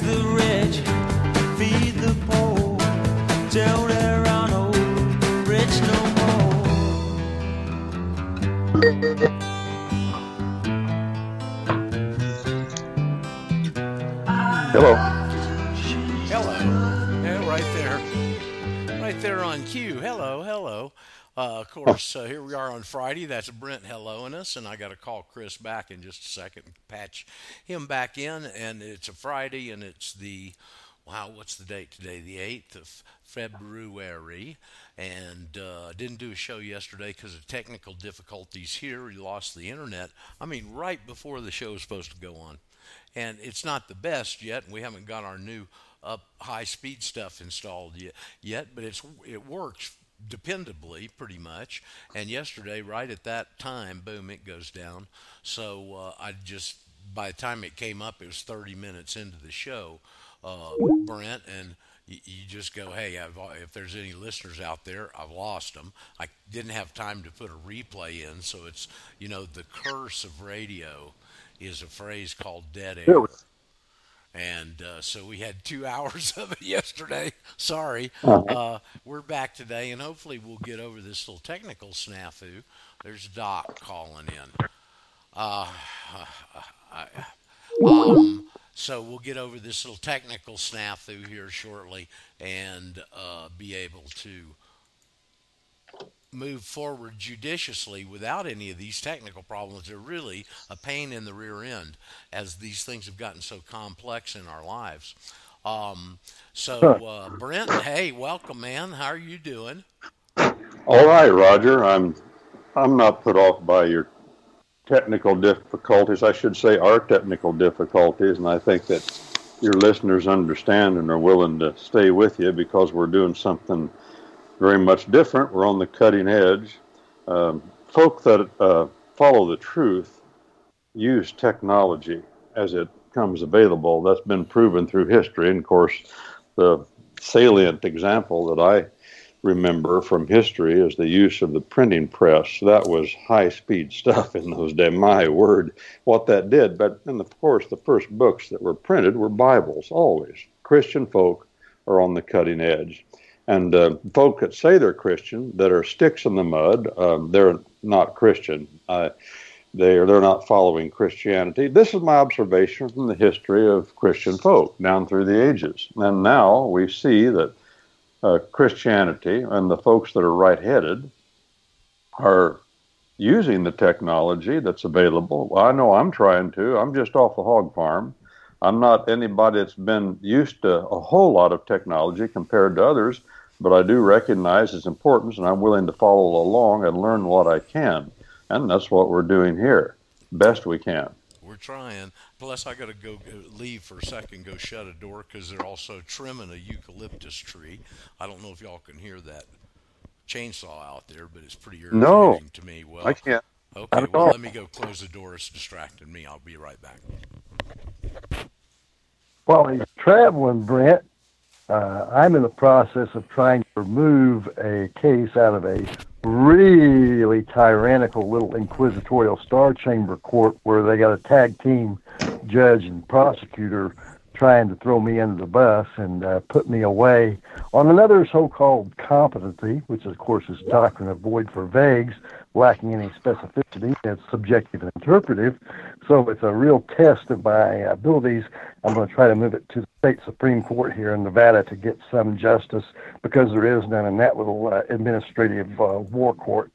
The rich, feed the poor, rich no more. Hello. Uh, of course, uh, here we are on Friday. That's Brent helloing us, and I got to call Chris back in just a second, patch him back in. And it's a Friday, and it's the wow, what's the date today? The 8th of February. And uh, didn't do a show yesterday because of technical difficulties here. We lost the internet. I mean, right before the show was supposed to go on. And it's not the best yet. We haven't got our new up high speed stuff installed yet, yet but it's it works dependably pretty much. And yesterday right at that time boom it goes down. So uh, i just by the time it came up it was 30 minutes into the show uh, brent and you, just go hey I've, if there's any listeners out there i've lost them i didn't have time to put a replay in so it's you know the curse of radio is a phrase called dead air and uh, so we had two hours of it yesterday. Sorry. Uh, we're back today, and hopefully we'll get over this little technical snafu. There's Doc calling in. Uh, I, um, so we'll get over this little technical snafu here shortly and uh, be able to move forward judiciously without any of these technical problems. They're really a pain in the rear end as these things have gotten so complex in our lives. Um, so, uh, Brent, hey, welcome, man. How are you doing? All right, Roger. I'm I'm not put off by your technical difficulties. I should say our technical difficulties, and I think that your listeners understand and are willing to stay with you because we're doing something very much different. We're on the cutting edge. Um, folk that uh, follow the truth use technology as it comes available. That's been proven through history. And of course, the salient example that I remember from history is the use of the printing press. That was high speed stuff in those days. My word, what that did. But and of course, the first books that were printed were Bibles, always. Christian folk are on the cutting edge. And uh, folk that say they're Christian, that are sticks in the mud, um, they're not Christian. Uh, they are, they're not following Christianity. This is my observation from the history of Christian folk down through the ages. And now we see that uh, Christianity and the folks that are right headed are using the technology that's available. Well, I know I'm trying to. I'm just off the hog farm. I'm not anybody that's been used to a whole lot of technology compared to others, but I do recognize its importance and I'm willing to follow along and learn what I can. And that's what we're doing here, best we can. We're trying. Plus, I got to go leave for a second, go shut a door because they're also trimming a eucalyptus tree. I don't know if y'all can hear that chainsaw out there, but it's pretty irritating no, to me. Well, I can't. Okay, well, let me go close the door. It's distracting me. I'll be right back. While he's traveling, Brent, uh, I'm in the process of trying to remove a case out of a really tyrannical little inquisitorial star chamber court where they got a tag team judge and prosecutor trying to throw me under the bus and uh, put me away on another so-called competency, which of course is doctrine of void for vagues, lacking any specificity. It's subjective and interpretive. So it's a real test of my abilities. I'm going to try to move it to the state Supreme Court here in Nevada to get some justice because there is none in that little uh, administrative uh, war court.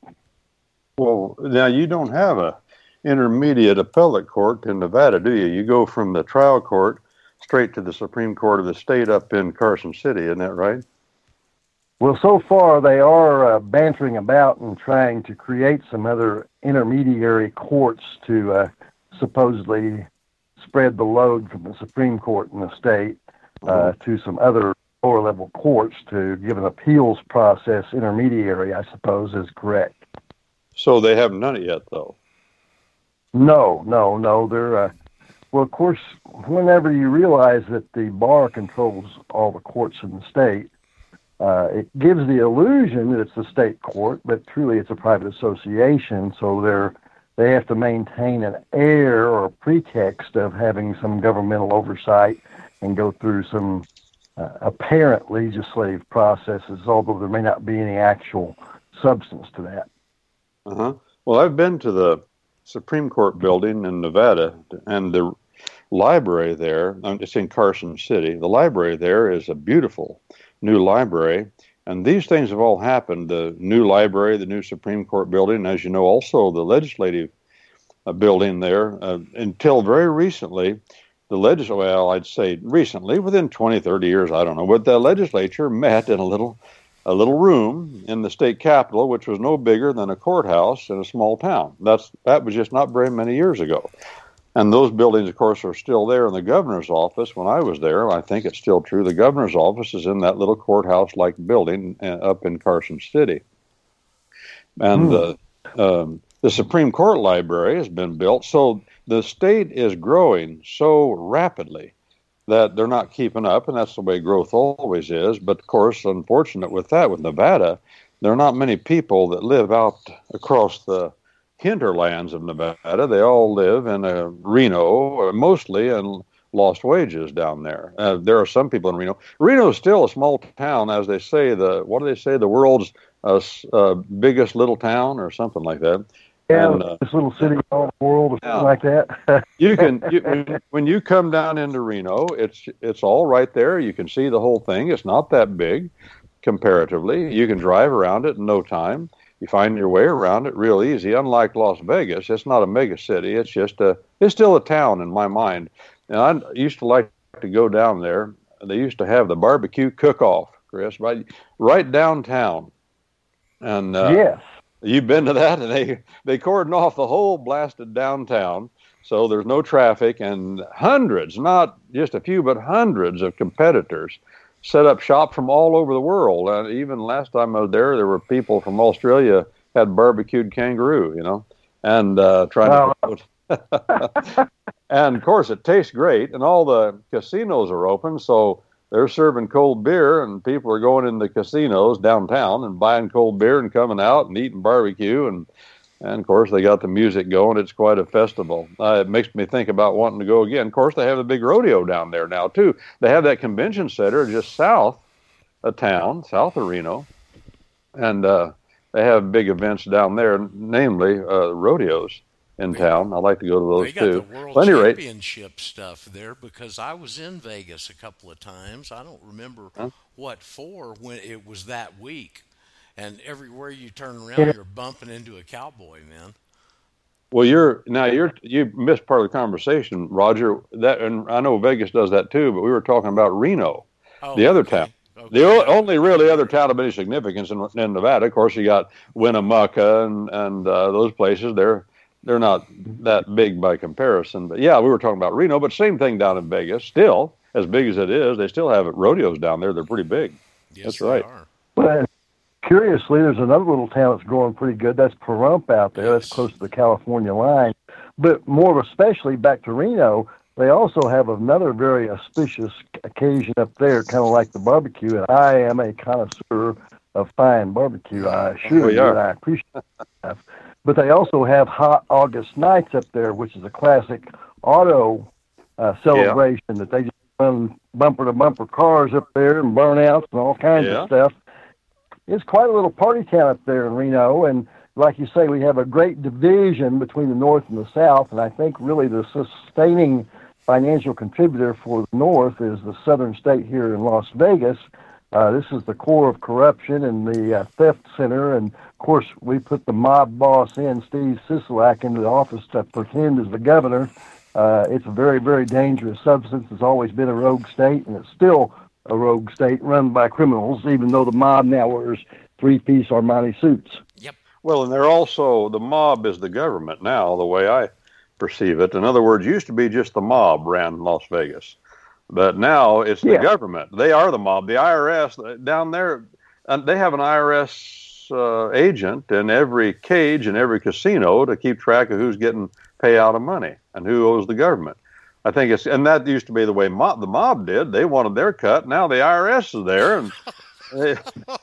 Well, now you don't have a intermediate appellate court in Nevada, do you? You go from the trial court straight to the Supreme Court of the state up in Carson City, isn't that right? Well, so far they are uh, bantering about and trying to create some other intermediary courts to uh, supposedly spread the load from the Supreme Court in the state uh, mm-hmm. to some other lower level courts to give an appeals process intermediary, I suppose, is correct. So they haven't done it yet, though. No, no, no. They're uh, well, of course, whenever you realize that the bar controls all the courts in the state, uh, it gives the illusion that it's the state court, but truly it's a private association. So they're they have to maintain an air or pretext of having some governmental oversight and go through some uh, apparent legislative processes, although there may not be any actual substance to that. Uh-huh. Well, I've been to the Supreme Court building in Nevada, and the library there, it's in Carson City. The library there is a beautiful new library. And these things have all happened the new library, the new Supreme Court building, as you know, also the legislative uh, building there. Uh, until very recently, the legislature, well, I'd say recently, within 20, 30 years, I don't know, but the legislature met in a little a little room in the state capitol, which was no bigger than a courthouse in a small town. That's that was just not very many years ago. And those buildings, of course, are still there in the governor's office. When I was there, I think it's still true. The governor's office is in that little courthouse-like building uh, up in Carson City. And the um, the Supreme Court library has been built, so the state is growing so rapidly that they're not keeping up, and that's the way growth always is. But of course, unfortunate with that, with Nevada, there are not many people that live out across the hinterlands of Nevada. They all live in Reno, mostly, and lost wages down there. Uh, there are some people in Reno. Reno is still a small town, as they say. The what do they say? The world's uh, uh, biggest little town, or something like that. Yeah, and, uh, this little city all the world, or something yeah. like that. you can you, when, you come down into Reno, it's it's all right there. You can see the whole thing. It's not that big comparatively. You can drive around it in no time. You find your way around it real easy. Unlike Las Vegas, it's not a mega city. It's just a it's still a town in my mind. And I used to like to go down there. They used to have the barbecue cook-off, Chris, right right downtown. And uh, yes You've been to that, and they they cordon off the whole blasted downtown, so there's no traffic, and hundreds, not just a few, but hundreds of competitors set up shop from all over the world. And even last time I was there, there were people from Australia had barbecued kangaroo, you know, and uh, trying wow. to. and of course, it tastes great, and all the casinos are open, so they're serving cold beer, and people are going in the casinos downtown and buying cold beer and coming out and eating barbecue, and and of course they got the music going. It's quite a festival. Uh, it makes me think about wanting to go again. Of course, they have a big rodeo down there now too. They have that convention center just south of town, south of Reno, and uh, they have big events down there, namely uh, rodeos in town. I like to go to those they got too. The World any Championship rate, stuff there because I was in Vegas a couple of times. I don't remember huh? what for when it was that week, and everywhere you turn around, yeah. you're bumping into a cowboy, man. Well, you're now you're you missed part of the conversation, Roger. That and I know Vegas does that too, but we were talking about Reno, oh, the other okay. town. Okay. The only really other town of any significance in, in Nevada, of course, you got Winnemucca and and uh, those places. They're they're not that big by comparison. But yeah, we were talking about Reno, but same thing down in Vegas. Still, as big as it is, they still have rodeos down there. They're pretty big. Yes, that's right. Are. Well, curiously, there's another little town that's growing pretty good. That's Pahrump out there. Yes. That's close to the California line. But more especially back to Reno, they also have another very auspicious occasion up there, kind of like the barbecue. And I am a connoisseur of fine barbecue. I assure you, and I appreciate it. But they also have Hot August Nights up there, which is a classic auto uh, celebration yeah. that they just run bumper to bumper cars up there and burnouts and all kinds yeah. of stuff. It's quite a little party town up there in Reno, and like you say, we have a great division between the North and the South, and I think really the sustaining financial contributor for the North is the Southern State here in Las Vegas. Uh, this is the core of corruption and the uh, theft center, and of course, we put the mob boss in, Steve Sisolak, into the office to pretend as the governor. Uh, it's a very, very dangerous substance. It's always been a rogue state, and it's still a rogue state run by criminals, even though the mob now wears three-piece Armani suits. Yep. Well, and they're also the mob is the government now, the way I perceive it. In other words, used to be just the mob ran Las Vegas, but now it's the yeah. government. They are the mob. The IRS down there, and they have an IRS uh, agent in every cage in every casino to keep track of who's getting payout of money and who owes the government. I think it's and that used to be the way mob, the mob did. They wanted their cut. Now the IRS is there, and it,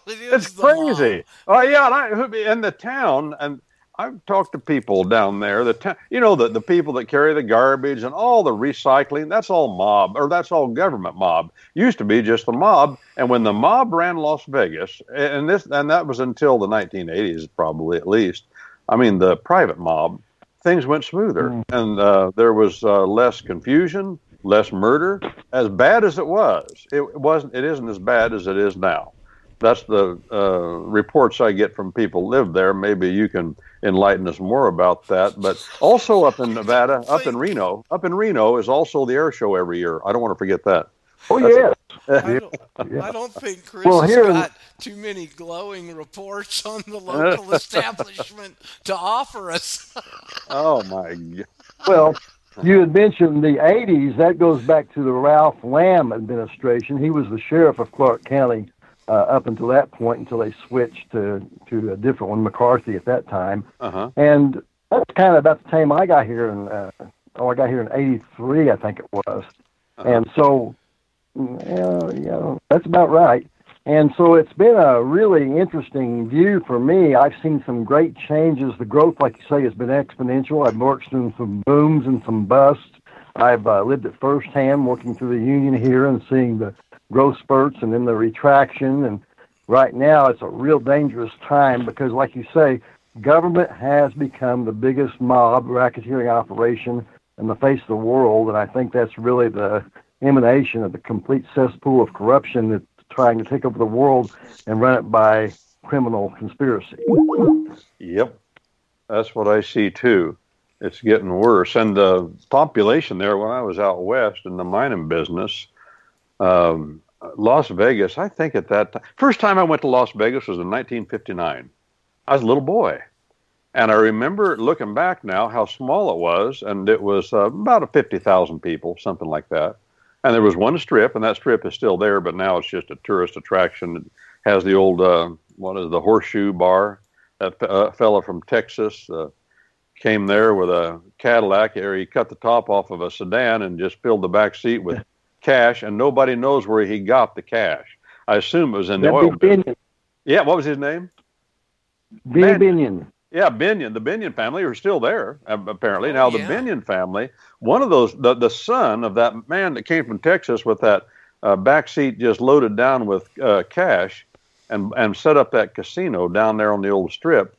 it's crazy. Oh yeah, and, I, and the town and I've talked to people down there. The ta- you know the the people that carry the garbage and all the recycling. That's all mob or that's all government mob. Used to be just the mob. And when the mob ran Las Vegas, and this and that was until the 1980s, probably at least. I mean, the private mob, things went smoother, Mm. and uh, there was uh, less confusion, less murder. As bad as it was, it wasn't. It isn't as bad as it is now. That's the uh, reports I get from people live there. Maybe you can enlighten us more about that. But also up in Nevada, up in Reno, up in Reno is also the air show every year. I don't want to forget that. Oh yes. I don't, I don't think Chris Well, here in- got too many glowing reports on the local establishment to offer us. Oh my God. Well, you had mentioned the 80s. That goes back to the Ralph Lamb administration. He was the sheriff of Clark County uh, up until that point, until they switched to to a different one, McCarthy at that time. Uh huh. And that's kind of about the time I got here and Uh, oh, I got here in '83, I think it was. And so, yeah, yeah, that's about right. And so it's been a really interesting view for me. I've seen some great changes. The growth, like you say, has been exponential. I've worked through some booms and some busts. I've uh, lived it firsthand, working through the union here and seeing the growth spurts and then the retraction. And right now, it's a real dangerous time because, like you say, government has become the biggest mob racketeering operation in the face of the world, and I think that's really the emanation of the complete cesspool of corruption that's trying to take over the world and run it by criminal conspiracy. Yep, that's what I see too. It's getting worse, and the population there. When I was out west in the mining business, um, Las Vegas. I think at that time, first time I went to Las Vegas was in 1959. I was a little boy, and I remember looking back now how small it was, and it was uh, about a 50,000 people, something like that. And there was one strip, and that strip is still there, but now it's just a tourist attraction. It has the old uh, what is it, the Horseshoe Bar. That uh, fellow from Texas uh, came there with a Cadillac, or he cut the top off of a sedan and just filled the back seat with cash, and nobody knows where he got the cash. I assume it was in the oil That'd business. Binion. Yeah, what was his name? Billy Man. Binion. Yeah, Binion. The Binion family are still there, uh, apparently. Oh, now, the yeah. Binion family, one of those, the, the son of that man that came from Texas with that uh, back seat just loaded down with uh, cash and, and set up that casino down there on the old strip,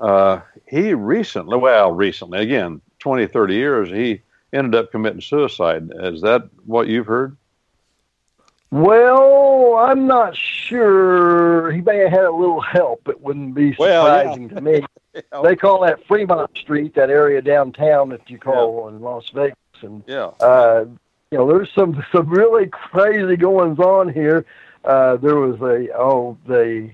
uh, he recently, well, recently, again, 20, 30 years, he ended up committing suicide. Is that what you've heard? Well, I'm not sure. He may have had a little help. It wouldn't be Well, yeah. surprising to me. They call that Fremont Street, that area downtown that you call in Las Vegas, and Yeah. uh, you know, there's some some really crazy goings on here. Uh, there was a oh the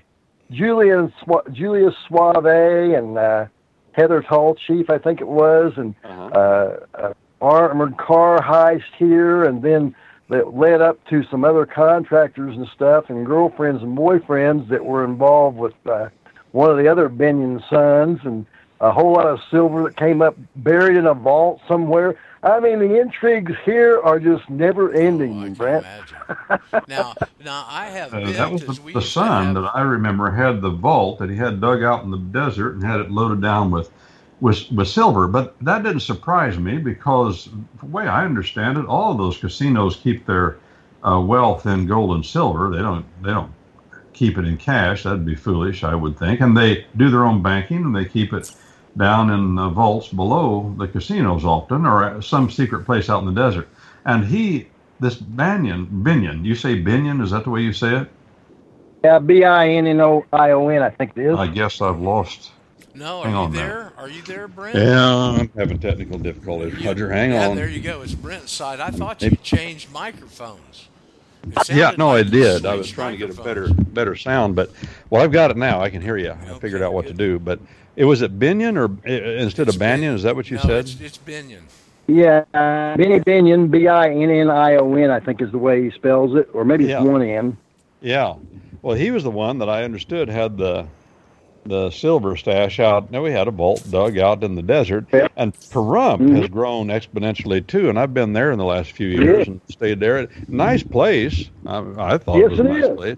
Julian Swa- Julius Suave and uh, Heather Tallchief, I think it was, and Uh-huh. uh, uh, armored car heist here, and then that led up to some other contractors and stuff, and girlfriends and boyfriends that were involved with uh, one of the other Binion sons, and a whole lot of silver that came up buried in a vault somewhere. I mean, the intrigues here are just never ending, Oh, I can Brent. imagine. now, now I have Uh, been that was because the, the son have- that I remember had the vault that he had dug out in the desert and had it loaded down with with, with silver. But that didn't surprise me because the way I understand it, all of those casinos keep their uh, wealth in gold and silver. They don't they don't keep it in cash. That'd be foolish, I would think. And they do their own banking and they keep it down in the vaults below the casinos often or some secret place out in the desert. And he, this Banyan, Binion, you say Binion, is that the way you say it? Yeah, B I N N O I O N, I think it is. I guess I've lost. No, are Hang you on a minute. there? Are you there, Brent? Yeah, I'm having technical difficulties. You- Roger, hang yeah, on. there you go. It's Brent's side. I thought Maybe- you changed microphones. Yeah, no, like I did. I was trying to get a better better sound, but well, I've got it now. I can hear you. I Okay, figured out what to do. But it was it Binion or uh, instead It's of Banyan? Bin- Is that what you no, said? It's, it's Binion. Yeah, uh, Benny Binion, B I N N I O N, I think is the way he spells it, or maybe it's Yeah. one N. Yeah. Well, he was the one that I understood had the the silver stash out. Now we had a vault dug out in the desert, Yeah. and Pahrump Mhm. has grown exponentially too. And I've been there in the last few years and stayed there. Nice place. I, I thought Yes, it was it a nice is. place.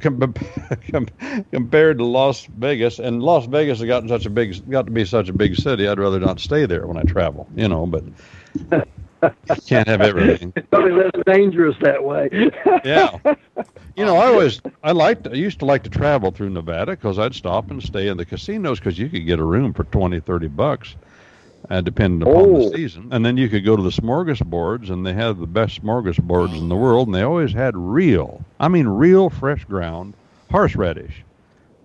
com- com- compared to Las Vegas, and Las Vegas has gotten such a big, got to be such a big city. I'd rather not stay there when I travel, you know. But can't have everything. It's probably less dangerous that way. Yeah, you know, I always, I liked, I used to like to travel through Nevada because I'd stop and stay in the casinos because you could get a room for twenty, thirty bucks. Uh, depending upon Oh. the season, and then you could go to the smorgasbords, and they have the best smorgasbords in the world, and they always had real, I mean, real fresh ground horseradish,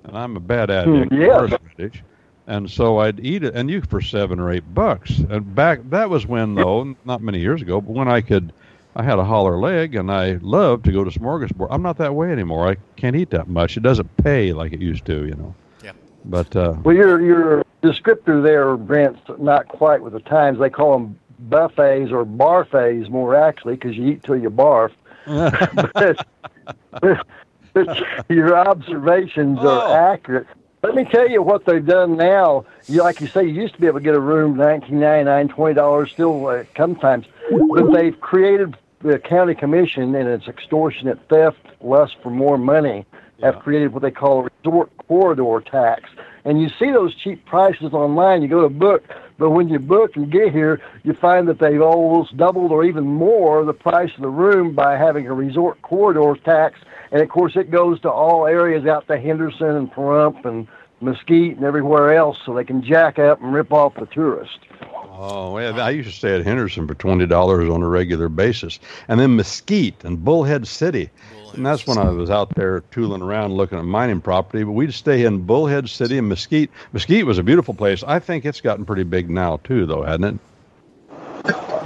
and I'm a bad addict for yeah. horseradish, and so I'd eat it, and you for seven or eight bucks. And back that was when though, not many years ago, but when I could, I had a holler leg, and I loved to go to smorgasbord. I'm not that way anymore. I can't eat that much. It doesn't pay like it used to, you know. Yeah. But uh, Well, your your descriptor there, Brent's not quite with the times. They call them buffets or barfets more actually because you eat till you barf. but, but your observations Oh. are accurate. Let me tell you what they've done now. You, like you say, you used to be able to get a room nineteen ninety nine, twenty dollars, still uh, sometimes, but they've created the county commission and its extortionate theft, lust for more money, have created what they call a resort corridor tax. And you see those cheap prices online. You go to book, but when you book and get here, you find that they've almost doubled or even more the price of the room by having a resort corridor tax. And of course, it goes to all areas out to Henderson and Pahrump and Mesquite and everywhere else, so they can jack up and rip off the tourist. Oh, well, I used to stay at Henderson for twenty dollars on a regular basis, and then Mesquite and Bullhead City, and that's when I was out there tooling around looking at mining property. But we'd stay in Bullhead City and Mesquite. Mesquite was a beautiful place. I think it's gotten pretty big now too, though, hasn't it?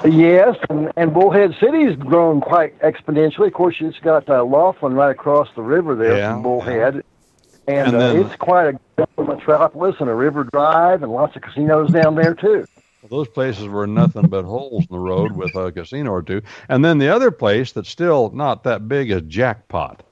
Yes, and, and Bullhead City's grown quite exponentially. Of course, it's got uh, Laughlin right across the river there Yeah, from Bullhead. And, And uh, it's quite a metropolis and a river drive and lots of casinos down there, too. Those places were nothing but holes in the road with a casino or two. And then the other place that's still not that big is Jackpot.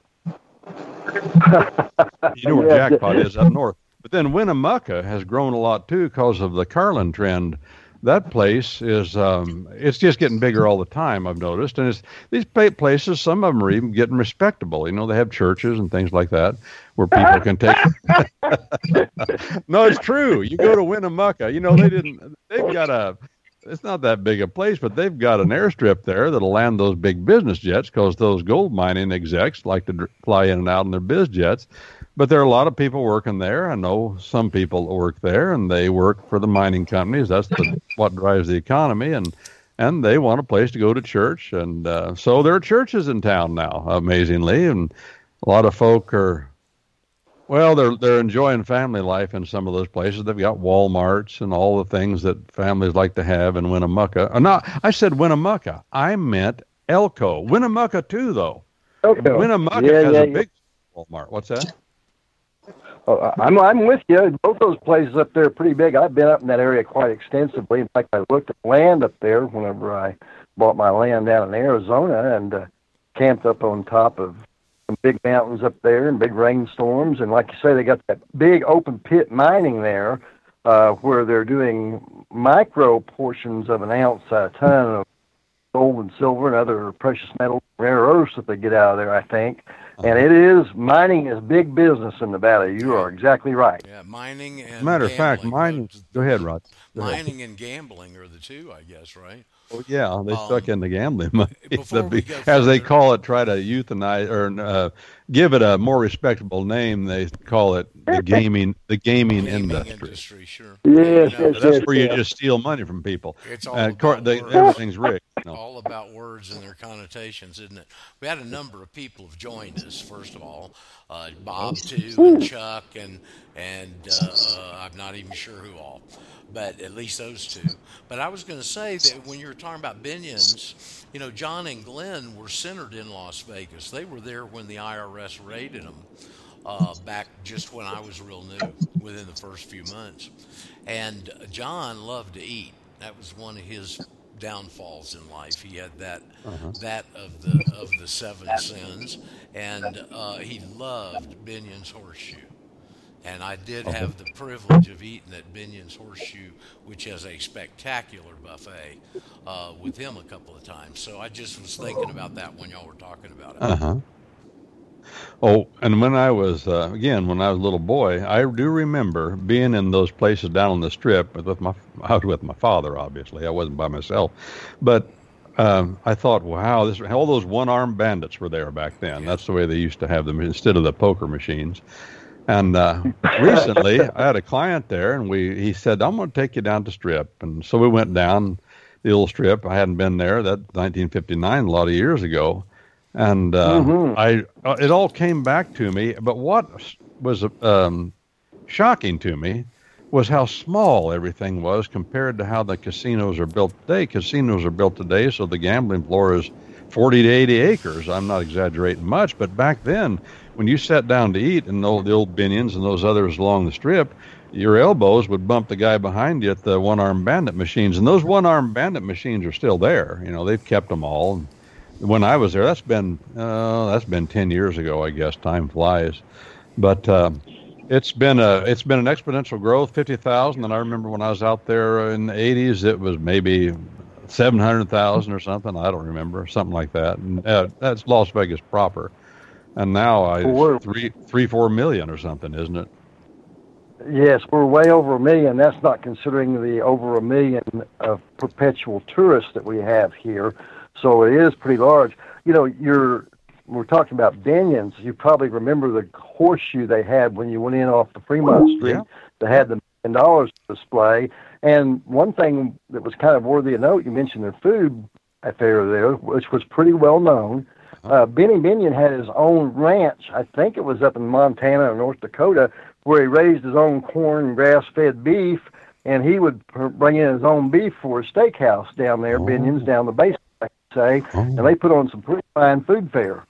you know where Yeah. Jackpot is up north. But then Winnemucca has grown a lot too because of the Carlin trend. That place is um, it's just getting bigger all the time. I've noticed, and it's these places. Some of them are even getting respectable. You know, they have churches and things like that where people can take. no, it's true. You go to Winnemucca. You know, they didn't. They've got a. It's not that big a place, but they've got an airstrip there that'll land those big business jets because those gold mining execs like to fly in and out in their biz jets. But there are a lot of people working there. I know some people that work there, and they work for the mining companies. That's the, what drives the economy, and and they want a place to go to church, and uh, so there are churches in town now, amazingly, and a lot of folk are. Well, they're they're enjoying family life in some of those places. They've got WalMarts and all the things that families like to have in Winnemucca. Uh, no, I said Winnemucca. I meant Elko. Winnemucca too, though. Okay. Winnemucca Yeah, has yeah, a yeah. big Walmart. What's that? Oh, I'm I'm with you. Both those places up there are pretty big. I've been up in that area quite extensively. In fact, I looked at land up there whenever I bought my land down in Arizona and uh, camped up on top of some big mountains up there and big rainstorms. And like you say, they got that big open pit mining there uh, where they're doing micro portions of an ounce a ton of gold and silver and other precious metals, rare earths that they get out of there. I think. And it is mining is big business in Nevada. You are exactly right. Yeah, mining and Matter of fact, gambling. mine. Go ahead, Rod. Go ahead. Mining and gambling are the two, I guess, right? Oh, yeah, they Um, stuck in the gambling money. The we big- go as they call it, try to euthanize or uh, give it a more respectable name. They call it the gaming, the gaming, Gaming industry. sure. Yes, You know, yes, that's yes, where you just steal money from people. It's all And of course, about they, words. everything's rigged. Know. all about words and their connotations, isn't it? We had a number of people have joined us. First of all, uh, Bob too, and Chuck, and and uh, uh, I'm not even sure who all, but at least those two. But I was going to say that when you were talking about Binions, you know, John and Glenn were centered in Las Vegas. They were there when the IRS raided them. Uh, back just when I was real new, within the first few months, and John loved to eat. That was one of his downfalls in life. He had that that of the of the seven sins, and uh, he loved Binion's horseshoe. And I did have the privilege of eating at Binion's Horseshoe, which has a spectacular buffet, uh, with him a couple of times. So I just was thinking about that when y'all were talking about it. Uh huh. Oh, and when I was uh, again when I was a little boy, I do remember being in those places down on the strip with my I was with my father. Obviously, I wasn't by myself, but um, I thought, wow, this all those one-armed bandits were there back then. That's the way they used to have them instead of the poker machines. And uh, recently, I had a client there, and we he said, "I'm going to take you down to Strip." And so we went down the old Strip. I hadn't been there that 1959, a lot of years ago and uh, mm-hmm. I uh, it all came back to me. But what was um, shocking to me was how small everything was compared to how the casinos are built today. Casinos are built today, so the gambling floor is 40 to 80 acres. I'm not exaggerating much, but back then, when you sat down to eat in the old, the old Binions and those others along the strip, your elbows would bump the guy behind you at the one-armed bandit machines, and those one-armed bandit machines are still there. You know, they've kept them all when I was there, that's been uh, that's been ten years ago, I guess. Time flies, but uh, it's been a it's been an exponential growth, fifty thousand. And I remember when I was out there in the eighties, it was maybe seven hundred thousand or something. I don't remember something like that. And uh, that's Las Vegas proper. And now I three three four million or something, isn't it? Yes, we're way over a million. That's not considering the over a million of perpetual tourists that we have here. So it is pretty large. You know, you're we're talking about Binions. You probably remember the horseshoe they had when you went in off the Fremont Street. Yeah. They had the million dollars display. And one thing that was kind of worthy of note, you mentioned their food affair there, which was pretty well known. Uh-huh. Uh, Benny Binion had his own ranch. I think it was up in Montana or North Dakota, where he raised his own corn, grass-fed beef, and he would bring in his own beef for a steakhouse down there, oh. Binion's down the base say, oh. and they oh. put on some pretty fine food fare.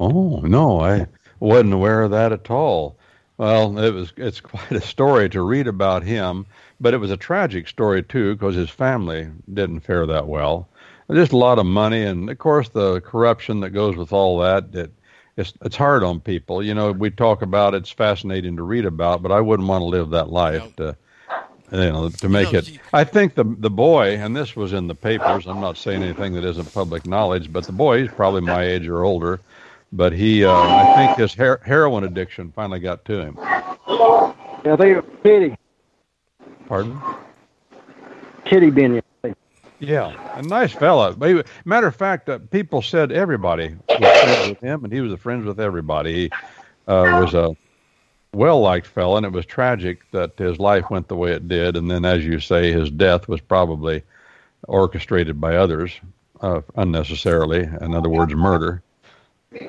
Oh no, I wasn't aware of that at all. Well, it was it's quite a story to read about him, but it was a tragic story too because his family didn't fare that well. Just a lot of money, and of course the corruption that goes with all that. It, it's it's hard on people. You know, we talk about it's fascinating to read about, but I wouldn't want to live that life to you know, to make it. I think the the boy, and this was in the papers. I'm not saying anything that isn't public knowledge, but the boy, he's probably my age or older, but he, uh, I think his her- heroin addiction finally got to him. Yeah, they are Kitty. Pardon? Kitty Binion. Yeah, a nice fella. Matter of fact, uh, people said everybody was friends with him, and he was friends with everybody. He uh, was a well liked fellow, and it was tragic that his life went the way it did. And then, as you say, his death was probably orchestrated by others uh, unnecessarily. In other words, murder.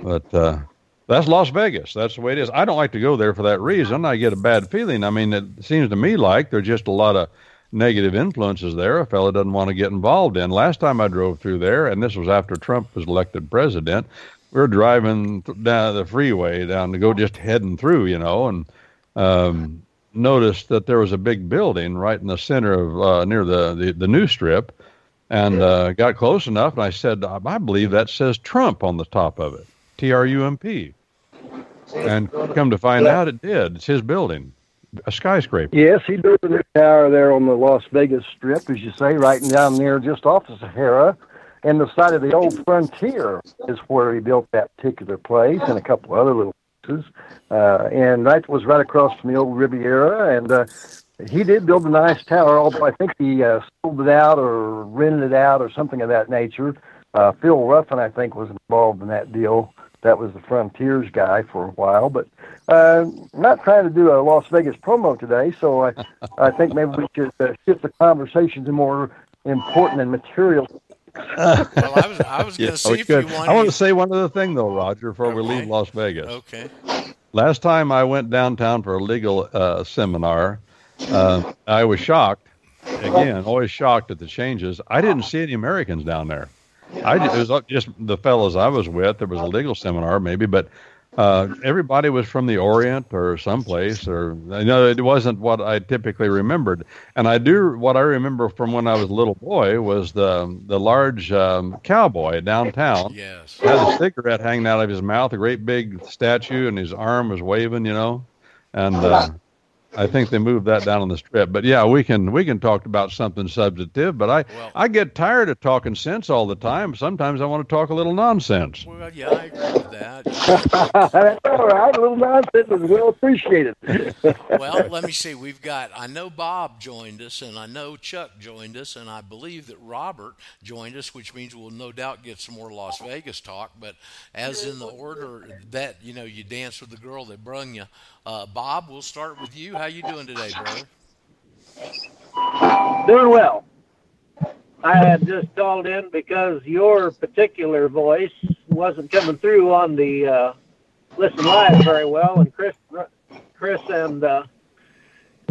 But uh, that's Las Vegas. That's the way it is. I don't like to go there for that reason. I get a bad feeling. I mean, it seems to me like there's just a lot of negative influences there a fellow doesn't want to get involved in. Last time I drove through there, and this was after Trump was elected president, we were driving down the freeway down to go just heading through, you know, and um, noticed that there was a big building right in the center of uh, near the, the, the new strip, and uh, got close enough, and I said, I believe that says Trump on the top of it, T R U M P, and come to find out, it did. It's his building. A skyscraper. Yes, he built a new tower there on the Las Vegas Strip, as you say, right down there just off the Sahara and the site of the old frontier is where he built that particular place and a couple other little places. Uh, and that was right across from the old Riviera. And uh, he did build a nice tower, although I think he uh, sold it out or rented it out or something of that nature. Uh, Phil Ruffin, I think, was involved in that deal. That was the Frontiers guy for a while, but uh, not trying to do a Las Vegas promo today. So I, I think maybe we should uh, shift the conversation to more important and material well, I was I was going to see if you wanted. I want to say one other thing though, Roger, before okay. we leave Las Vegas. Okay. Last time I went downtown for a legal uh, seminar, uh, I was shocked. Again, always shocked at the changes. I didn't see any Americans down there. I it was just the fellows I was with. There was a legal seminar, maybe, but uh, everybody was from the Orient or someplace, or you know, it wasn't what I typically remembered. And I do what I remember from when I was a little boy was the the large um, cowboy downtown. Yes, had a cigarette hanging out of his mouth, a great big statue, and his arm was waving, you know, and uh, I think they moved that down on the strip. But yeah, we can we can talk about something substantive. But I Well- I get tired of talking sense all the time. Sometimes I want to talk a little nonsense. Well, yeah, I agree with that. That's all right. A little nonsense is well appreciated. well, let me see. We've got, I know Bob joined us, and I know Chuck joined us, and I believe that Robert joined us, which means we'll no doubt get some more Las Vegas talk. But as in the order that, you know, you dance with the girl that brung you, uh, Bob, we'll start with you. How you doing today, brother? Doing well. I had just called in because your particular voice wasn't coming through on the uh, listen live very well, and Chris, Chris and uh,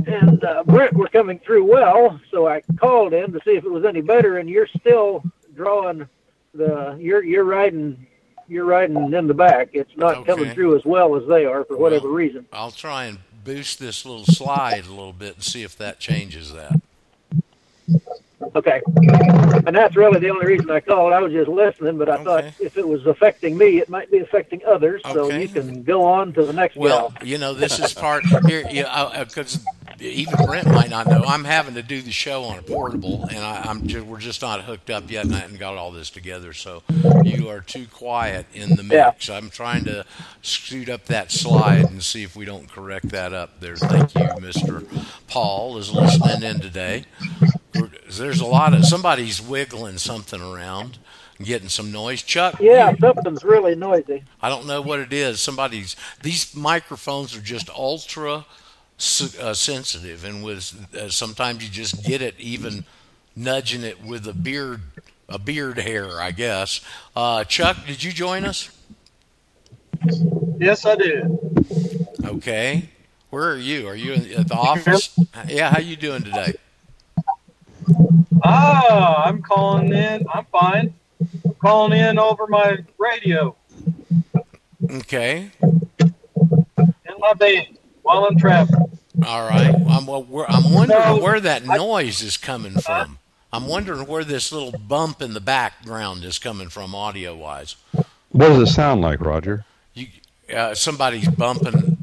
and uh, Brent were coming through well. So I called in to see if it was any better, and you're still drawing the you're you're riding you're riding in the back. It's not coming through as well as they are for whatever Well, reason. I'll try and boost this little slide a little bit and see if that changes that. Okay. And that's really the only reason I called. I was just listening, but I thought if it was affecting me, it might be affecting others. So you can go on to the next one. Well, gal. you know, this is part here, because even Brent might not know. I'm having to do the show on a portable, and I, I'm just, we're just not hooked up yet, and I haven't got all this together. So you are too quiet in the Yeah. mix. I'm trying to scoot up that slide and see if we don't correct that up there. Thank you, Mister Paul, is listening in today. We're- There's a lot of somebody's wiggling something around, getting some noise. Chuck, Yeah, something's really noisy. I don't know what it is. Somebody's these microphones are just ultra uh, sensitive, and with uh, sometimes you just get it even nudging it with a beard a beard hair, I guess. Uh, Chuck, did you join us? Yes, I did. Okay, where are you? Are you in- at the office? Yeah, how you doing today? Ah, I'm calling in. I'm fine. I'm calling in over my radio Okay, in my van while I'm traveling. All right. I'm well, I'm wondering No, where that noise is coming from. I'm wondering where this little bump in the background is coming from, audio wise. What does it sound like, Roger? you uh, somebody's bumping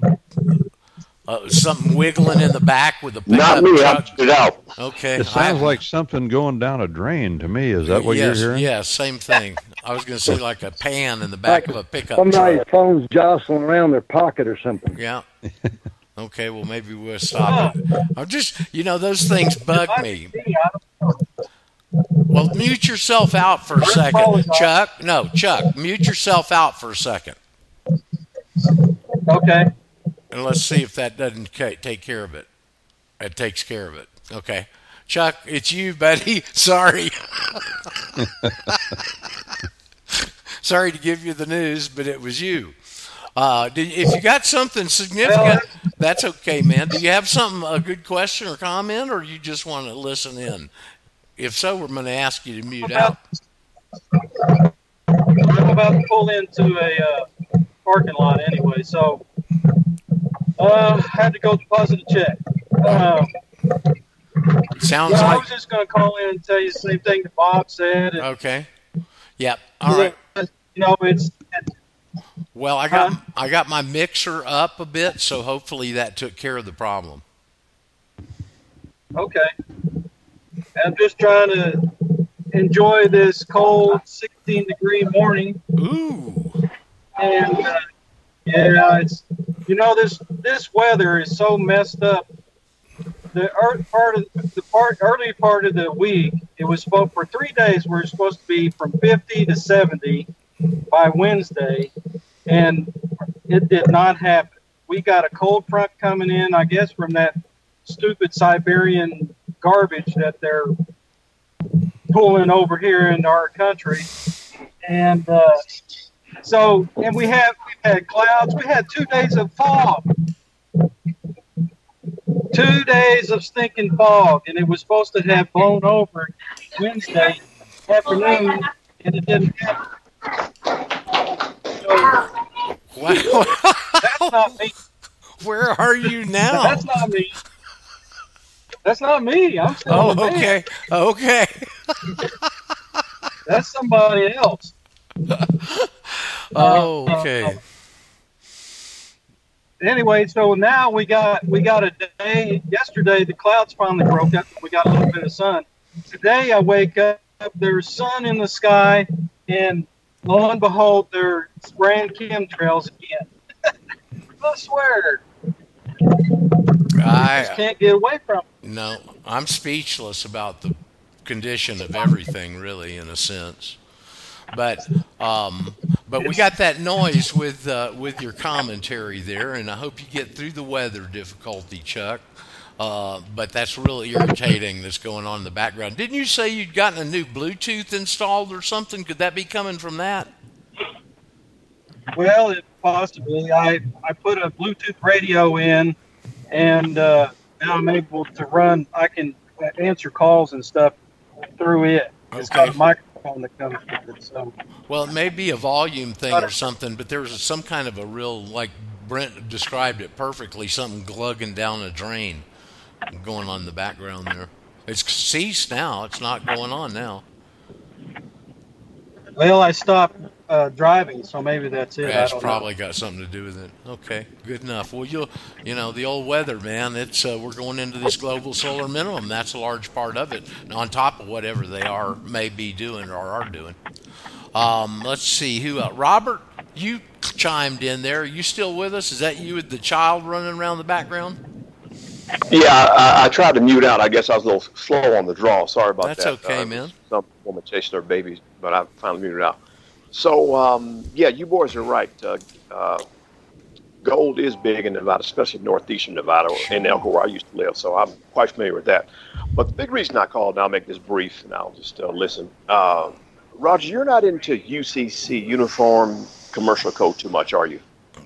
uh, something wiggling in the back with a pickup Not me. I truck. put it out. Okay, It sounds I- like something going down a drain to me. Is that what yes, you're hearing? Yes, same thing. I was going to say like a pan in the back of a pickup Somebody's truck. phone's jostling around their pocket or something. Yeah. Okay, well maybe we'll stop it. I'm just, you know, those things bug me. Me, I don't know. Well, mute yourself out for a second, Chuck. No, Chuck, mute yourself out for a second, Okay. and let's see if that doesn't take care of it. It takes care of it. Okay. Chuck, it's you, buddy. Sorry. Sorry to give you the news, but it was you. Uh, did, if you got something significant, that's okay, man. Do you have something, a good question or comment, or you just want to listen in? If so, we're going to ask you to mute out. I'm about to pull into a uh, parking lot anyway, so uh, had to go deposit a check. Uh, Sounds yeah, I was just going to call in and tell you the same thing that Bob said. And, okay. Yep. All right. You know, it's Well, I got I got my mixer up a bit, so hopefully that took care of the problem. Okay. I'm just trying to enjoy this cold 16 degree morning. Ooh. And uh, yeah, it's you know this this weather is so messed up. The ear- part of the part early part of the week, it was supposed for three days. We are supposed to be from 50 to 70 by Wednesday, and it did not happen. We got a cold front coming in, I guess, from that stupid Siberian garbage that they're pulling over here in our country, and uh, so and we have we had clouds. We had two days of fog, two days of stinking fog, and it was supposed to have blown over Wednesday afternoon, and it didn't happen. Wow. that's not me. Where are you now? That's not me. That's not me. I'm still Oh, okay. Okay. That's somebody else. Oh, okay. anyway, so now we got we got a day. Yesterday the clouds finally broke up. We got a little bit of sun. Today I wake up, there's sun in the sky, and lo and behold, they're spraying chemtrails again. I swear, I just can't get away from. it. no, I'm speechless about the condition of everything, really, in a sense. But um, but we got that noise with uh, with your commentary there, and I hope you get through the weather difficulty, Chuck. Uh, but that's really irritating that's going on in the background. Didn't you say you'd gotten a new Bluetooth installed or something? Could that be coming from that? Well, it possibly. I I put a Bluetooth radio in, and uh, now I'm able to run. I can answer calls and stuff through it. It's got a microphone that comes with it. So Well, it may be a volume thing or something, but there was some kind of a real, like Brent described it perfectly, something glugging down a drain going on in the background there. It's ceased now. It's not going on now. well, I stopped uh, driving, so maybe that's it. That's probably got something to do with it. Okay, good enough. Well, you'll, you know, the old weather, man. It's uh, we're going into this global solar minimum. That's a large part of it, on top of whatever they are may be doing or are doing. Um, let's see who. Uh, Robert, you chimed in there. Are you still with us? Is that you with the child running around the background? Yeah, I, I tried to mute out. I guess I was a little slow on the draw. Sorry about That's that. That's okay, Uh, man. Some woman chasing her babies, but I finally muted out. So, um, yeah, you boys are right. Uh, uh, gold is big in Nevada, especially northeastern Nevada, in Elko, where I used to live. So I'm quite familiar with that. But the big reason I called, and I'll make this brief, and I'll just uh, listen. Uh, Roger, you're not into UCC uniform commercial code too much, are you?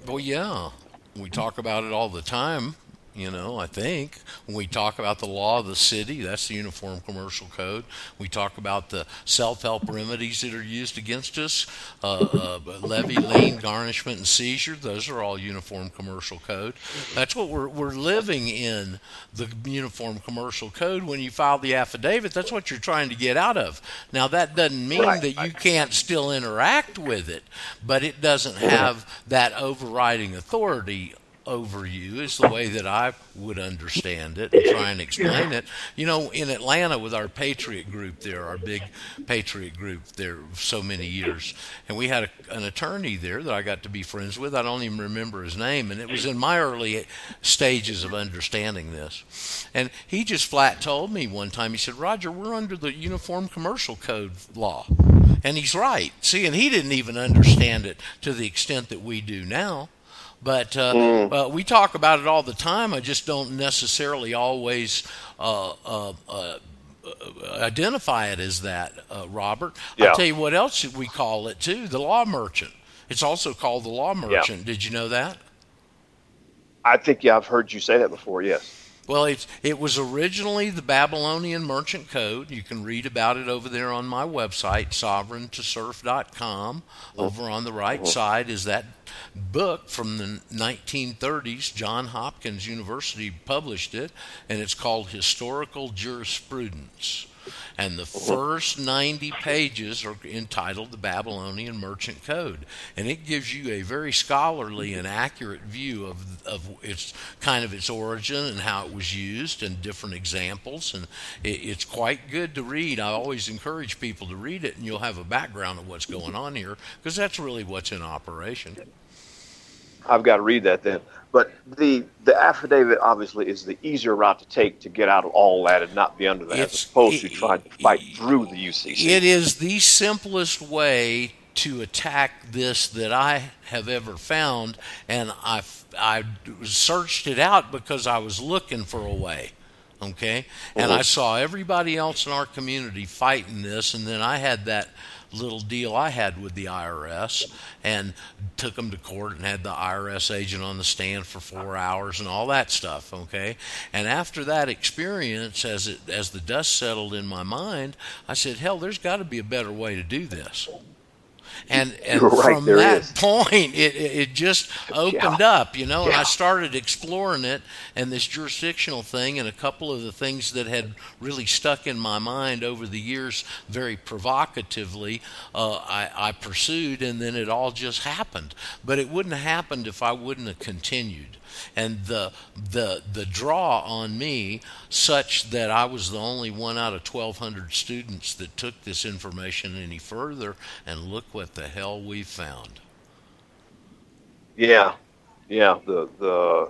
Well, yeah. We talk about it all the time. You know, I think when we talk about the law of the city, that's the Uniform Commercial Code. We talk about the self-help remedies that are used against us, uh, uh, levy, lien, garnishment, and seizure. Those are all Uniform Commercial Code. That's what we're we're living in the Uniform Commercial Code. When you file the affidavit, that's what you're trying to get out of. Now, that doesn't mean Right. that you can't still interact with it, but it doesn't have that overriding authority over you is the way that I would understand it and try and explain it. You know, in Atlanta with our Patriot group there, our big Patriot group there so many years, and we had a, an attorney there that I got to be friends with. I don't even remember his name, and it was in my early stages of understanding this. And he just flat told me one time, he said, Roger, we're under the Uniform Commercial Code law. And he's right. See, and he didn't even understand it to the extent that we do now. But uh, uh, we talk about it all the time. I just don't necessarily always uh, uh, uh, identify it as that, uh, Robert. Yeah. I'll tell you what else we call it too: the law merchant. It's also called the law merchant. Did you know that? I think, yeah, I've heard you say that before, yes. Well, it's, it was originally the Babylonian Merchant Code. You can read about it over there on my website, sovereigntosurf.com. Over on the right side is that book from the 1930s. John Hopkins University published it, and it's called Historical Jurisprudence. And the first 90 pages are entitled The Babylonian Merchant Code. And it gives you a very scholarly and accurate view of, of its kind of its origin and how it was used and different examples. And it, it's quite good to read. I always encourage people to read it, and you'll have a background of what's going on here because that's really what's in operation. I've got to read that then. But the the affidavit obviously is the easier route to take to get out of all that and not be under that, It's- as opposed to trying to fight through the UCC. It is the simplest way to attack this that I have ever found, and I I searched it out because I was looking for a way. Okay, and mm-hmm. I saw everybody else in our community fighting this, and then I had that little deal I had with the IRS and took them to court and had the IRS agent on the stand for four hours and all that stuff. Okay, and after that experience, as it as the dust settled in my mind, I said, "Hell, there's got to be a better way to do this." And and right, from that is. point, it, it just opened Yeah. up, you know, and I started exploring it and this jurisdictional thing and a couple of the things that had really stuck in my mind over the years very provocatively uh, I, I pursued and then it all just happened but it wouldn't have happened if I wouldn't have continued and the the the draw on me such that I was the only one out of 1,200 students that took this information any further, and look what the hell we found. Yeah, yeah. The the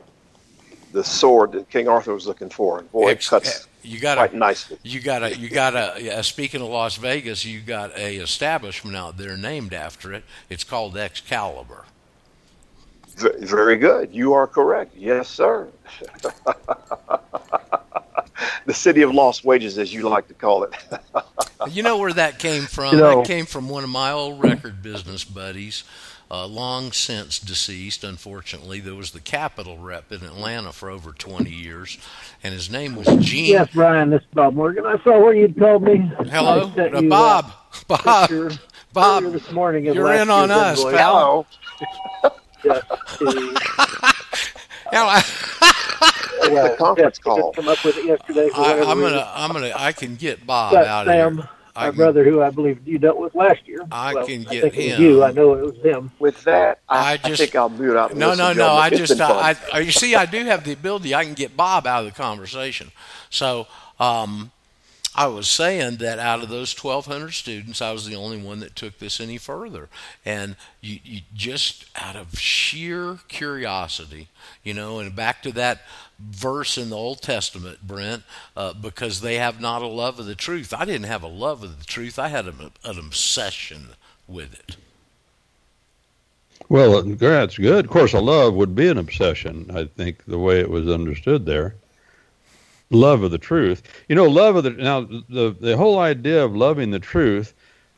the sword that King Arthur was looking for, and boy, Ex- it cuts eh, you got quite nicely. You got a, you got a. Yeah, speaking of Las Vegas, you got a establishment out there named after it. It's called Excalibur. V- very good. You are correct. Yes, sir. the city of lost wages, as you like to call it. You know where that came from? You know- that came from one of my old record business buddies, uh, long since deceased, unfortunately. There was the Capitol rep in Atlanta for over 20 years, and his name was Gene. Yes, Brian, this is Bob Morgan. I saw where you'd called me. Hello, Uh, you Bob. that Bob. Bob. this morning you're in on us, invoice. pal. Hello. Just to- Hello. well, conference yes, I call. Come up with it yesterday. for I, I'm gonna, I'm gonna, I can get Bob But out Sam, of here. I my can- brother, who I believe you dealt with last year. I well, can I get think it was him. you. I know it was him. With that, I, I I, just- think I'll mute out. and No, no, no. I just. I, I, you see, I do have the ability. I can get Bob out of the conversation. So, um, I was saying that out of those 1,200 students, I was the only one that took this any further. And you, you just out of sheer curiosity, you know, and back to that verse in the Old Testament, Brent, uh, because they have not a love of the truth. I didn't have a love of the truth. I had an, an obsession with it. Well, that's good. Of course, a love would be an obsession. I think the way it was understood there. Love of the truth. You know, love of the now the the whole idea of loving the truth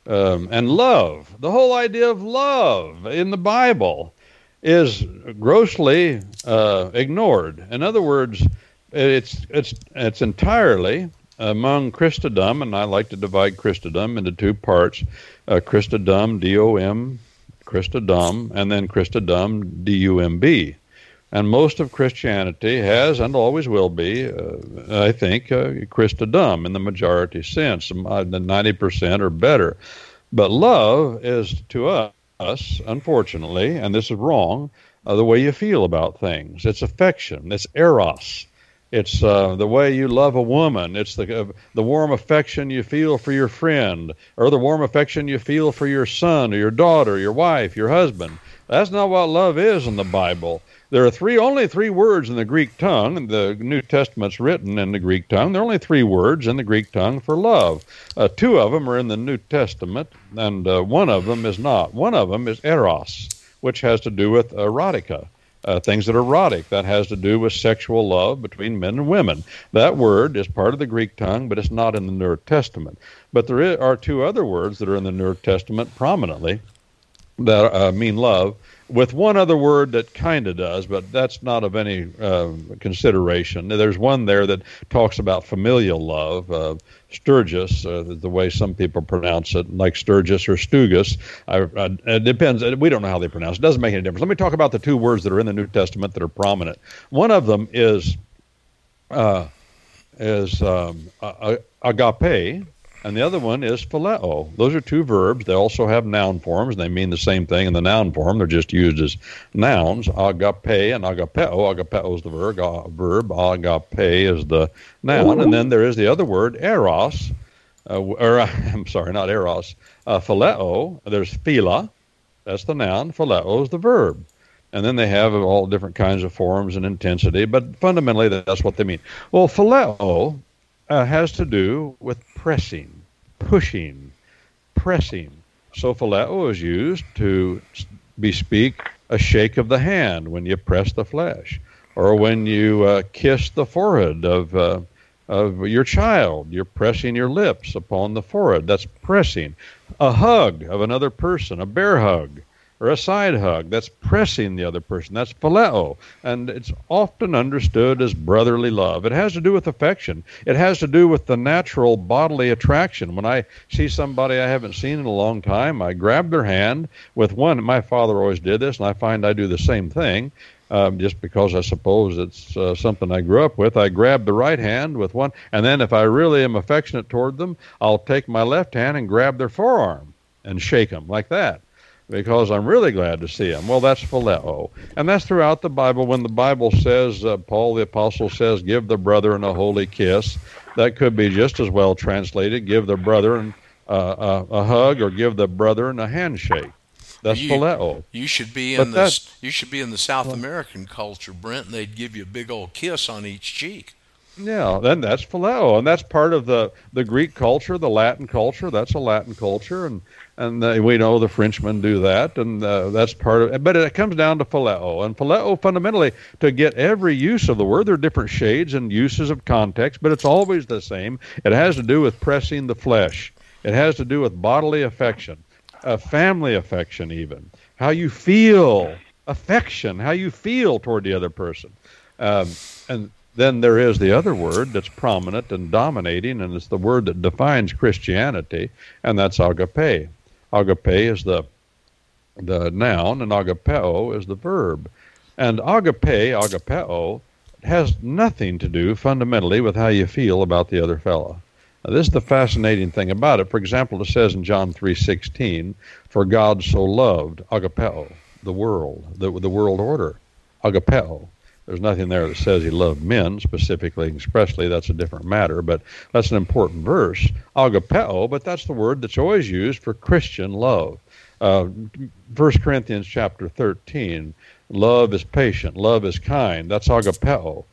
um, and love. The whole idea of love in the Bible is grossly uh, ignored. In other words, it's it's it's entirely among Christendom, and I like to divide Christendom into two parts: uh, Christendom, D-O-M, Christendom, and then Christendom, D-U-M-B. And most of Christianity has and always will be, uh, I think, uh, Christendom in the majority sense, uh, the 90% or better. But love is to us, unfortunately, and this is wrong, uh, the way you feel about things. It's affection. It's eros. It's uh, the way you love a woman. It's the uh, the warm affection you feel for your friend, or the warm affection you feel for your son, or your daughter, your wife, your husband. That's not what love is in the Bible. There are three, only three words in the Greek tongue. The New Testament's written in the Greek tongue. There are only three words in the Greek tongue for love. Uh, two of them are in the New Testament, and uh, one of them is not. One of them is eros, which has to do with erotica. Uh, things that are erotic. That has to do with sexual love between men and women. That word is part of the Greek tongue, but it's not in the New Testament. But there are two other words that are in the New Testament prominently that uh, mean love, with one other word that kind of does, but that's not of any uh, consideration. There's one there that talks about familial love. Uh, Sturgis, uh, the way some people pronounce it, like Sturgis or Stugus. I, I, it depends. We don't know how they pronounce it. It doesn't make any difference. Let me talk about the two words that are in the New Testament that are prominent. One of them is uh, is um, agape, and the other one is phileo. Those are two verbs. They also have noun forms. They mean the same thing in the noun form. They're just used as nouns. Agape and agapeo. Agapeo is the verb. uh, verb. Agape is the noun. And then there is the other word, eros. Uh, or I'm sorry, not eros. Uh, phileo. There's phila. That's the noun. Phileo is the verb. And then they have all different kinds of forms and intensity, but fundamentally that's what they mean. Well, phileo uh, has to do with pressing, pushing, pressing. So phileo is used to bespeak a shake of the hand when you press the flesh, or when you uh, kiss the forehead of uh, of your child. You're pressing your lips upon the forehead. That's pressing. A hug of another person, a bear hug or a side hug. That's pressing the other person. That's phileo. And it's often understood as brotherly love. It has to do with affection. It has to do with the natural bodily attraction. When I see somebody I haven't seen in a long time, I grab their hand with one. My father always did this, and I find I do the same thing. Um, just because I suppose it's uh, something I grew up with, I grab the right hand with one, and then if I really am affectionate toward them, I'll take my left hand and grab their forearm and shake them like that. Because I'm really glad to see him. Well, that's phileo. And that's throughout the Bible. When the Bible says, uh, Paul the Apostle says, give the brethren a holy kiss, that could be just as well translated, give the brethren uh, a, a, hug or give the brethren a handshake. That's you, phileo. You should be in the you should be in the South American culture, Brent, and they'd give you a big old kiss on each cheek. Yeah, then that's phileo, and that's part of the the Greek culture, the Latin culture. That's a Latin culture, and and uh, we know the Frenchmen do that, and uh, that's part of. But it comes down to phileo, and phileo fundamentally to get every use of the word. There are different shades and uses of context, but it's always the same. It has to do with pressing the flesh. It has to do with bodily affection, uh, family affection, even how you feel, affection, how you feel toward the other person, um, and then there is the other word that's prominent and dominating, and it's the word that defines Christianity, and that's agape. Agape is the the noun, and agapeo is the verb. And agape, agapeo, has nothing to do fundamentally with how you feel about the other fellow. Now, this is the fascinating thing about it. For example, it says in John 3:16, "For God so loved agapeo, the world, the, the world order, agapeo." There's nothing there that says he loved men specifically and expressly. That's a different matter, but that's an important verse. Agapeo, but that's the word that's always used for Christian love. Uh, 1 Corinthians chapter 13, love is patient, love is kind. That's agapeo.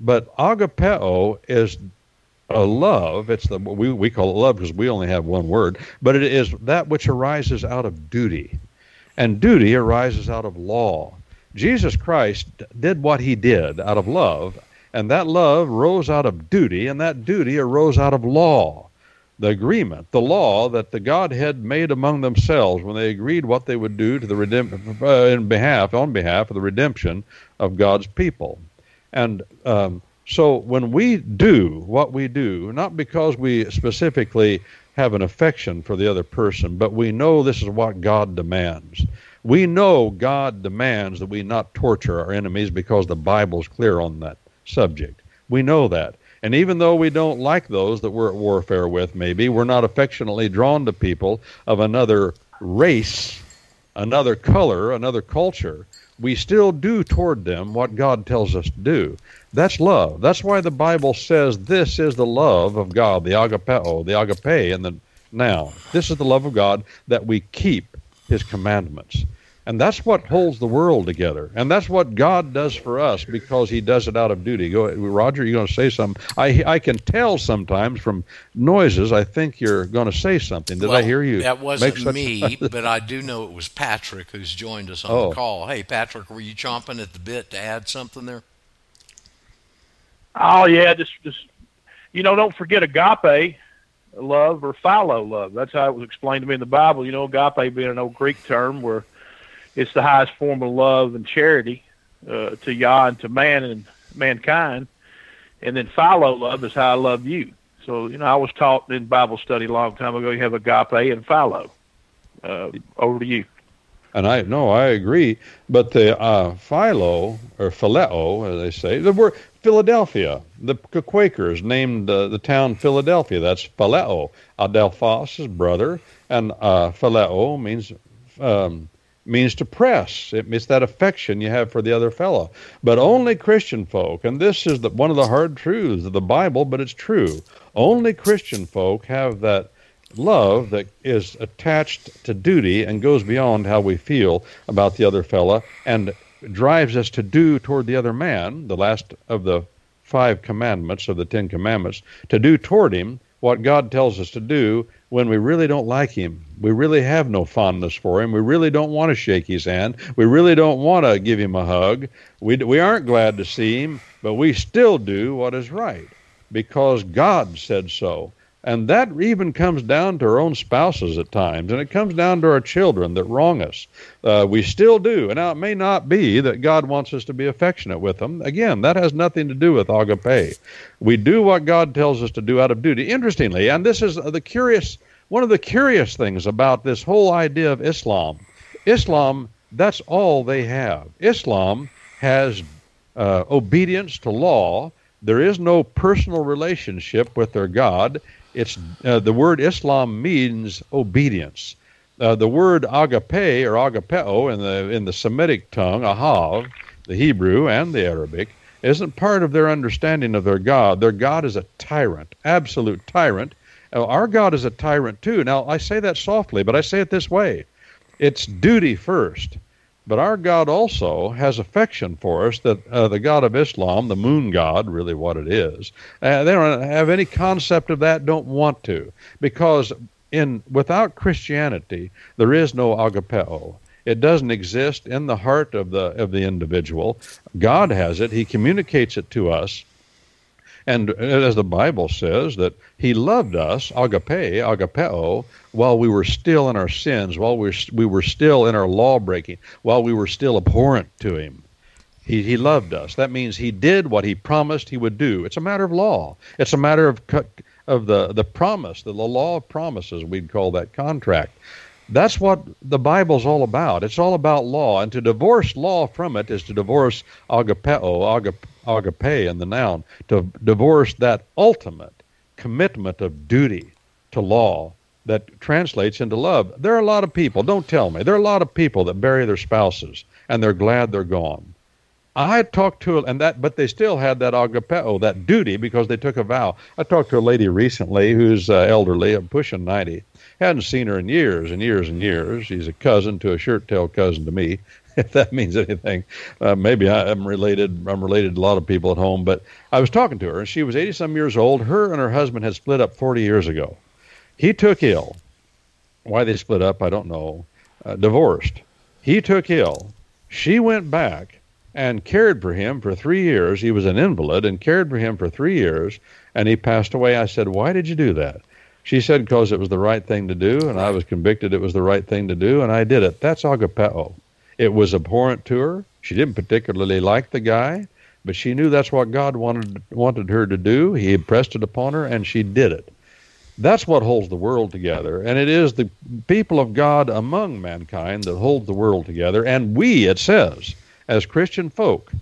But agapeo is a love. It's the we we call it love because we only have one word, but it is that which arises out of duty, and duty arises out of law. Jesus Christ did what he did out of love, and that love rose out of duty, and that duty arose out of law. The agreement, the law that the Godhead made among themselves when they agreed what they would do to the uh, in behalf, on behalf of the redemption of God's people. And um, so when we do what we do, not because we specifically have an affection for the other person, but we know this is what God demands. We know God demands that we not torture our enemies because the Bible's clear on that subject. We know that. And even though we don't like those that we're at warfare with, maybe, we're not affectionately drawn to people of another race, another color, another culture, we still do toward them what God tells us to do. That's love. That's why the Bible says this is the love of God, the agapeo, the agape, and the now. This is the love of God that we keep his commandments. And that's what holds the world together. And that's what God does for us because he does it out of duty. Go Roger, you're going to say something. I I can tell sometimes from noises I think you're going to say something. Did well, I hear you? That wasn't me, but I do know it was Patrick who's joined us on oh. the call. Hey Patrick, were you chomping at the bit to add something there? Oh yeah, just just you know, don't forget agape love or philo love. That's how it was explained to me in the Bible. You know, agape being an old Greek term where it's the highest form of love and charity uh, to Yah and to man and mankind. And then philo love is how I love you. So, you know, I was taught in Bible study a long time ago, you have agape and philo. Uh, over to you. And I no, I agree. But the uh, philo or phileo, as they say, the word Philadelphia. The Quakers named uh, the town Philadelphia. That's phileo. Adelphos is brother, and uh, phileo means um, means to press. It means that affection you have for the other fellow. But only Christian folk, and this is the, one of the hard truths of the Bible, but it's true. Only Christian folk have that love that is attached to duty and goes beyond how we feel about the other fellow and drives us to do toward the other man, the last of the five commandments of the Ten Commandments, to do toward him what God tells us to do when we really don't like him. We really have no fondness for him. We really don't want to shake his hand. We really don't want to give him a hug. We, we aren't glad to see him, but we still do what is right because God said so. And that even comes down to our own spouses at times, and it comes down to our children that wrong us. Uh, we still do. And now it may not be that God wants us to be affectionate with them. Again, that has nothing to do with agape. We do what God tells us to do out of duty. Interestingly, and this is the curious, one of the curious things about this whole idea of Islam. Islam, that's all they have. Islam has uh, obedience to law. There is no personal relationship with their God. It's uh, the word Islam means obedience. uh, the word agape or agapeo in the in the Semitic tongue, ahav, the Hebrew and the Arabic, isn't part of their understanding of their God. Their God is a tyrant, absolute tyrant. Our God is a tyrant too. Now I say that softly, but I say it this way: it's duty first. But our God also has affection for us. That uh, the God of Islam, the moon god, really what it is, uh, they don't have any concept of that. Don't want to, because in without Christianity, there is no agapeo. It doesn't exist in the heart of the of the individual. God has it. He communicates it to us. And as the Bible says, that He loved us, agape, agapeo, while we were still in our sins, while we were, we were still in our law breaking, while we were still abhorrent to Him. He, he loved us. That means He did what He promised He would do. It's a matter of law. It's a matter of of the the promise, the, the law of promises. We'd call that contract. That's what the Bible's all about. It's all about law, and to divorce law from it is to divorce agapeo, agape, oh, agape in the noun, to divorce that ultimate commitment of duty to law that translates into love. There are a lot of people, don't tell me, there are a lot of people that bury their spouses and they're glad they're gone. I talked to and that, but they still had that agapeo, that duty, because they took a vow. I talked to a lady recently who's uh, elderly, I'm pushing ninety. Hadn't seen her in years and years and years. She's a cousin to a shirt-tail cousin to me, if that means anything. Uh, maybe I, am related. I'm related to a lot of people at home. But I was talking to her, and she was 80 some years old. Her and her husband had split up 40 years ago. He took ill. Why they split up, I don't know. Uh, divorced. He took ill. She went back and cared for him for three years. He was an invalid and cared for him for three years, and he passed away. I said, Why did you do that? She said, Because it was the right thing to do, and I was convicted it was the right thing to do, and I did it. That's agapeo. It was abhorrent to her. She didn't particularly like the guy, but she knew that's what God wanted wanted her to do. He impressed it upon her, and she did it. That's what holds the world together, and it is the people of God among mankind that hold the world together. And we, it says, as Christian folk,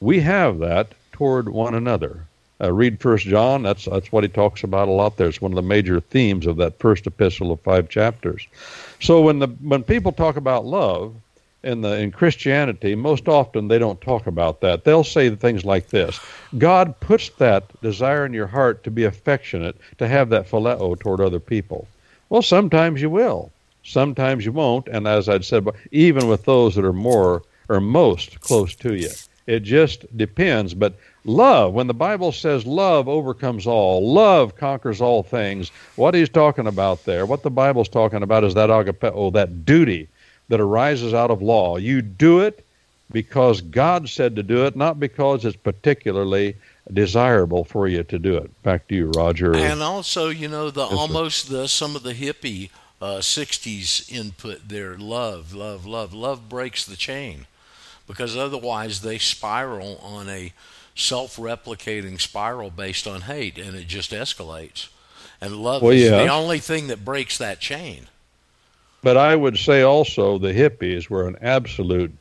we have that toward one another. Uh, read First John. That's that's what he talks about a lot. There, it's one of the major themes of that first epistle of five chapters. So when the when people talk about love in the in Christianity, most often they don't talk about that. They'll say things like this: God puts that desire in your heart to be affectionate, to have that phileo toward other people. Well, sometimes you will, sometimes you won't, and as I'd said, even with those that are more or most close to you. It just depends. But love, when the Bible says love overcomes all, love conquers all things, what he's talking about there, what the Bible's talking about is that agapeo, that duty that arises out of law. You do it because God said to do it, not because it's particularly desirable for you to do it. Back to you, Roger. And also, you know, the almost the some of the hippie uh, '60s input there. Love, love, love, love breaks the chain because otherwise they spiral on a self-replicating spiral based on hate, and it just escalates. And love well, is yeah. the only thing that breaks that chain. But I would say also the hippies were an absolute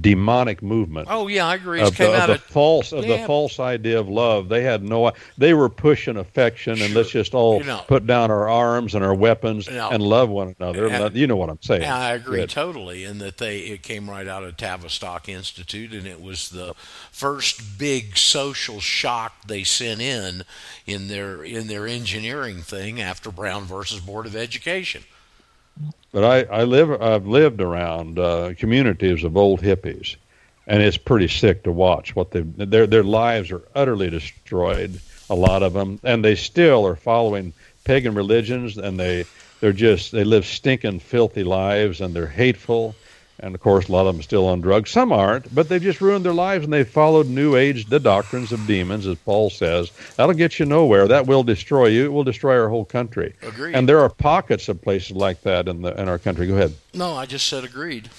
demonic movement. Oh yeah, I agree. Of, It came the, of out the of false of the false idea of love. They had no. They were pushing affection and let's just all You know. put down our arms and our weapons You know. and love one another. And- you know what I'm saying? Yeah, I agree Good. totally, and that they it came right out of Tavistock Institute, and it was the first big social shock they sent in in their in their engineering thing after Brown versus Board of Education. But I, I live I've lived around uh, communities of old hippies, and it's pretty sick to watch what they their their lives are utterly destroyed. A lot of them, and they still are following pagan religions, and they they're just they live stinking, filthy lives, and they're hateful. And of course, a lot of them are still on drugs. Some aren't, but they've just ruined their lives, and they've followed New Age, the doctrines of demons, as Paul says. That'll get you nowhere. That will destroy you. It will destroy our whole country. Agreed. And there are pockets of places like that in the in our country. Go ahead. No, I just said agreed.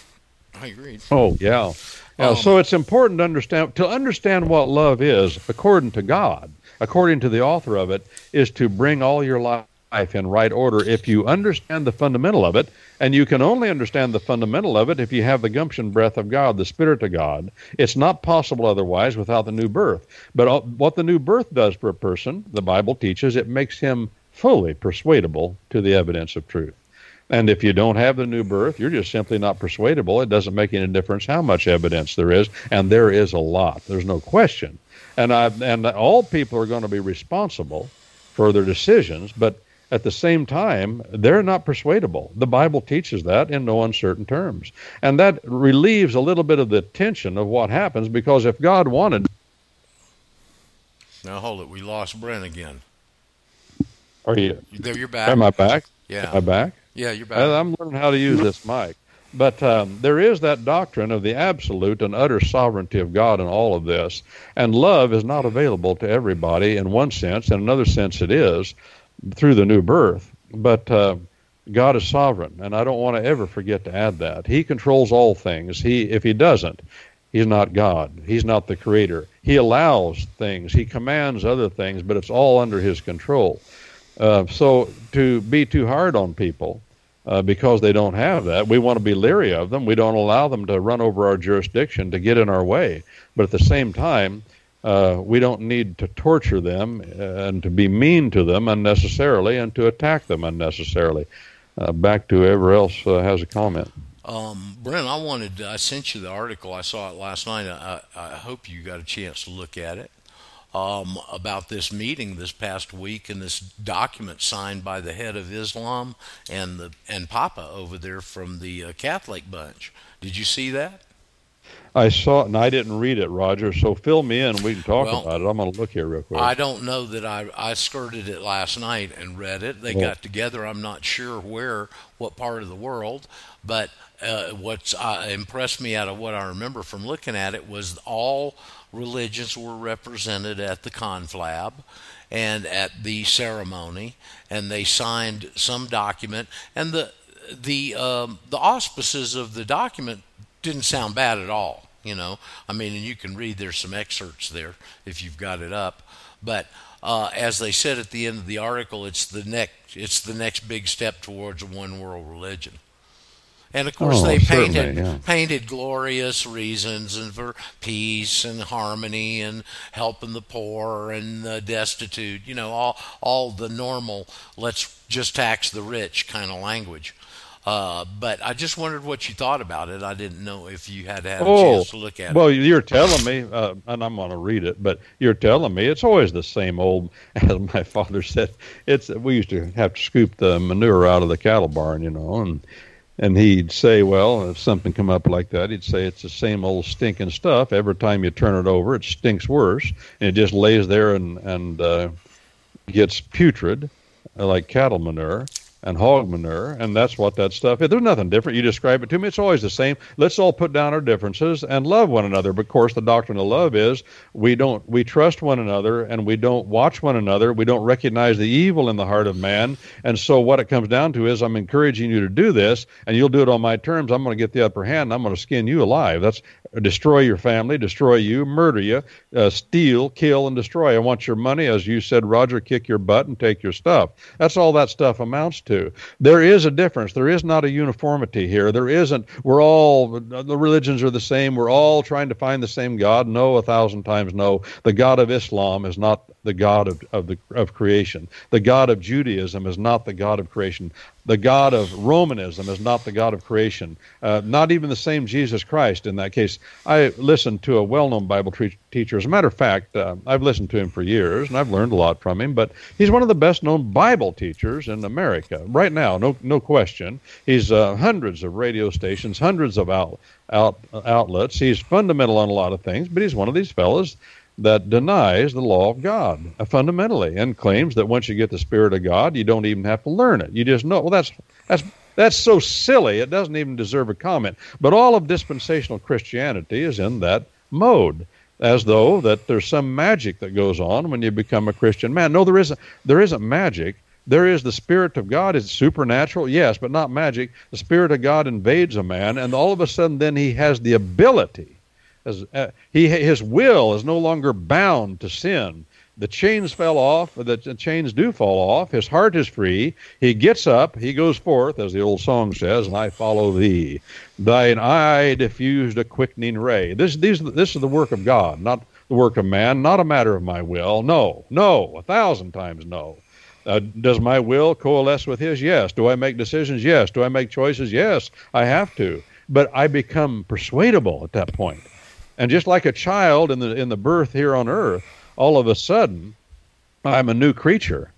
I agreed. Oh yeah, yeah. Um, so it's important to understand to understand what love is, according to God, according to the author of it, is to bring all your life in right order. If you understand the fundamental of it, and you can only understand the fundamental of it if you have the gumption breath of God, the Spirit of God. It's not possible otherwise without the new birth. But uh, what the new birth does for a person, the Bible teaches, it makes him fully persuadable to the evidence of truth. And if you don't have the new birth, you're just simply not persuadable. It doesn't make any difference how much evidence there is, and there is a lot. There's no question. And I and all people are going to be responsible for their decisions, but at the same time, they're not persuadable. The Bible teaches that in no uncertain terms. And that relieves a little bit of the tension of what happens because if God wanted Now hold it. We lost Brent again. are you There, you're back. am I back? Yeah. Am I back? Yeah, you're back. I'm learning how to use this mic. But um, there is that doctrine of the absolute and utter sovereignty of God in all of this. And love is not available to everybody in one sense. In another sense, it is through the new birth. But uh, God is sovereign, and I don't want to ever forget to add that. He controls all things. He, if He doesn't, He's not God. He's not the creator. He allows things. He commands other things, but it's all under His control. Uh, so to be too hard on people uh, because they don't have that, we want to be leery of them. We don't allow them to run over our jurisdiction to get in our way. But at the same time, uh, we don't need to torture them and to be mean to them unnecessarily and to attack them unnecessarily. Uh, back to whoever else uh, has a comment. Um, Brent, I wanted. I sent you the article. I saw it last night. I, I hope you got a chance to look at it. Um, about this meeting this past week and this document signed by the head of Islam and the and Papa over there from the uh, Catholic bunch. Did you see that? I saw it and I didn't read it, Roger. So fill me in. We can talk Well, about it. I'm going to look here real quick. I don't know that I I skirted it last night and read it. They Well- got together. I'm not sure where, what part of the world, but uh, what's uh, impressed me out of what I remember from looking at it was all religions were represented at the conflab and at the ceremony, and they signed some document, and the the um, the auspices of the document didn't sound bad at all. You know, I mean, and you can read there's some excerpts there if you've got it up. But uh, as they said at the end of the article, it's the next it's the next big step towards a one world religion. And of course, Oh, they painted yeah. painted glorious reasons and for peace and harmony and helping the poor and the destitute. You know, all all the normal. Let's just tax the rich kind of language. Uh, but I just wondered what you thought about it. I didn't know if you had had a chance to look at Oh, well, it. you're telling me, uh, and I'm going to read it, but you're telling me it's always the same old. As my father said, it's we used to have to scoop the manure out of the cattle barn, you know, and and he'd say, well, if something come up like that, he'd say it's the same old stinking stuff. Every time you turn it over, it stinks worse, and it just lays there and and uh, gets putrid, like cattle manure and hog manure, and that's what that stuff is. There's nothing different. You describe it to me, it's always the same. Let's all put down our differences and love one another. But of course, the doctrine of love is we don't we trust one another and we don't watch one another. We don't recognize the evil in the heart of man. And so what it comes down to is I'm encouraging you to do this, and you'll do it on my terms. I'm going to get the upper hand. And I'm going to skin you alive. That's destroy your family, destroy you, murder you, uh, steal, kill, and destroy. I want your money, as you said, Roger. Kick your butt and take your stuff. That's all that stuff amounts to. There is a difference. There is not a uniformity here. There isn't. We're all the religions are the same. We're all trying to find the same God. No, a thousand times no. The God of Islam is not the God of of the of creation. The God of Judaism is not the God of creation. The God of Romanism is not the God of creation. Uh, not even the same Jesus Christ in that case. I listened to a well-known Bible tre- teacher. As a matter of fact, uh, I've listened to him for years and I've learned a lot from him. But he's one of the best-known Bible teachers in America right now. No, no question. He's uh, hundreds of radio stations, hundreds of out, out outlets. He's fundamental on a lot of things, but he's one of these fellows that denies the law of God uh, fundamentally and claims that once you get the Spirit of God, you don't even have to learn it. You just know. Well, that's that's that's so silly. It doesn't even deserve a comment. But all of dispensational Christianity is in that mode, as though that there's some magic that goes on when you become a Christian man. No, there isn't. There isn't magic. There is the Spirit of God. Is supernatural? Yes, but not magic. The Spirit of God invades a man, and all of a sudden, then he has the ability as, uh, he his will is no longer bound to sin. The chains fell off. The, chains do fall off. His heart is free. He gets up. He goes forth, as the old song says, and I follow thee. Thine eye diffused a quickening ray. This these this is the work of God, not the work of man. Not a matter of my will. No, no, a thousand times no. Uh, does my will coalesce with his? Yes. Do I make decisions? Yes. Do I make choices? Yes. I have to. But I become persuadable at that point. And just like a child in the in the birth here on earth, all of a sudden, I'm a new creature.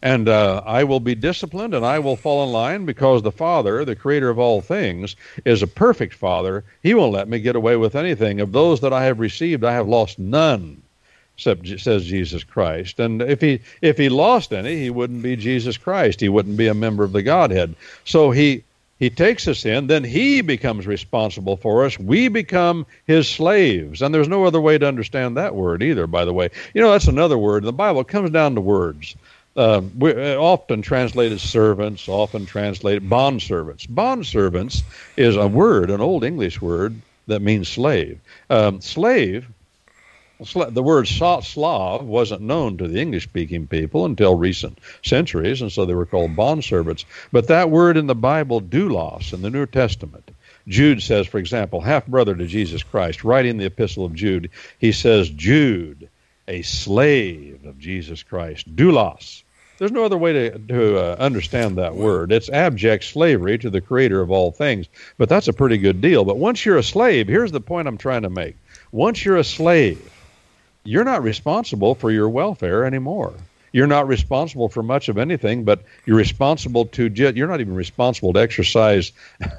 And uh, I will be disciplined and I will fall in line because the Father, the creator of all things, is a perfect Father. He won't let me get away with anything. Of those that I have received, I have lost none, except, says Jesus Christ. And if he, if he lost any, he wouldn't be Jesus Christ. He wouldn't be a member of the Godhead. So he, he takes us in, then he becomes responsible for us. We become his slaves. And there's no other way to understand that word either, by the way. You know, that's another word. The Bible comes down to words uh, often translated servants, often translated bond servants. Bond servants is a word, an old English word that means slave. Um, slave, the word Slav wasn't known to the English speaking people until recent centuries, and so they were called bond servants. But that word in the Bible, doulos, in the New Testament, Jude says, for example, half brother to Jesus Christ, writing the epistle of Jude, he says, Jude, a slave of Jesus Christ, doulos there's no other way to, to uh, understand that word. It's abject slavery to the creator of all things. But that's a pretty good deal. But once you're a slave, here's the point I'm trying to make. Once you're a slave, you're not responsible for your welfare anymore. You're not responsible for much of anything, but you're responsible to, you're not even responsible to exercise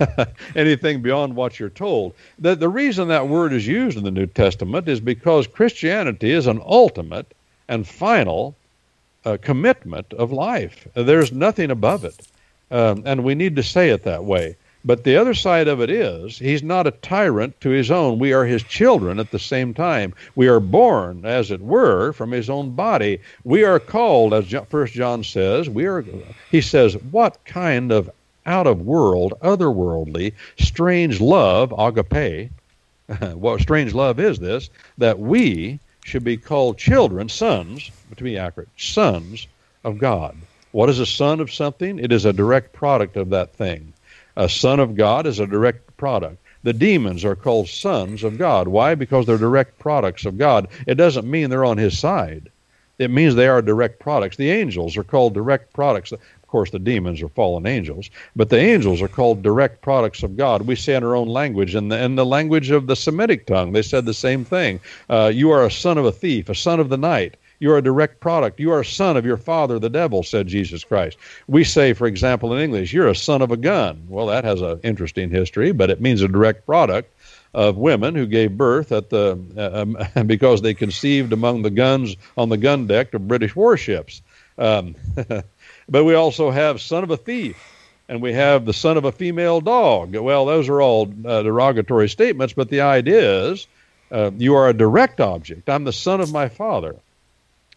anything beyond what you're told. The, the reason that word is used in the New Testament is because Christianity is an ultimate and final uh, commitment of life. There's nothing above it. Um, and we need to say it that way. But the other side of it is, he's not a tyrant to his own. We are his children at the same time. We are born, as it were, from his own body. We are called, as First John says, we are. He says, what kind of out of world, otherworldly, strange love, agape? what strange love is this? That we should be called children, sons, to be accurate, sons of God. What is a son of something? It is a direct product of that thing. A son of God is a direct product. The demons are called sons of God. Why? Because they're direct products of God. It doesn't mean they're on his side. It means they are direct products. The angels are called direct products Of course, the demons are fallen angels, but the angels are called direct products of God. We say in our own language, in the, in the language of the Semitic tongue, they said the same thing. Uh, you are a son of a thief, a son of the night. You are a direct product. You are a son of your father, the devil, said Jesus Christ. We say, for example, in English, you're a son of a gun. Well, that has an interesting history, but it means a direct product of women who gave birth at the uh, um, because they conceived among the guns on the gun deck of British warships. Um, But we also have son of a thief, and we have the son of a female dog. Well, those are all uh, derogatory statements, but the idea is uh, you are a direct object. I'm the son of my father.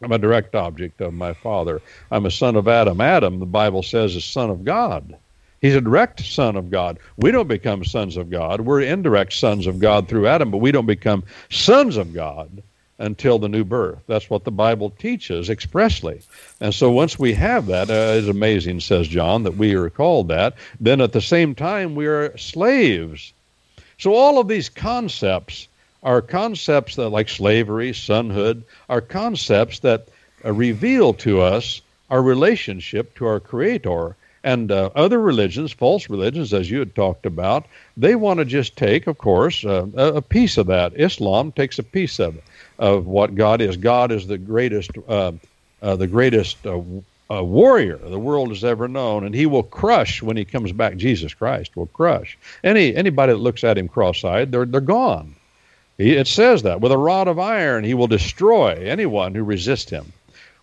I'm a direct object of my father. I'm a son of Adam. Adam, the Bible says, is son of God. He's a direct son of God. We don't become sons of God. We're indirect sons of God through Adam, but we don't become sons of God until the new birth. That's what the Bible teaches expressly. And so once we have that, uh, it's amazing, says John, that we are called that. Then at the same time, we are slaves. So all of these concepts are concepts that, like slavery, sonhood, are concepts that uh, reveal to us our relationship to our Creator. And uh, other religions, false religions, as you had talked about, they want to just take, of course, uh, a piece of that. Islam takes a piece of of what God is. God is the greatest, uh, uh, the greatest uh, warrior the world has ever known, and He will crush when He comes back. Jesus Christ will crush any anybody that looks at Him cross-eyed. They're they're gone. He, it says that with a rod of iron He will destroy anyone who resists Him.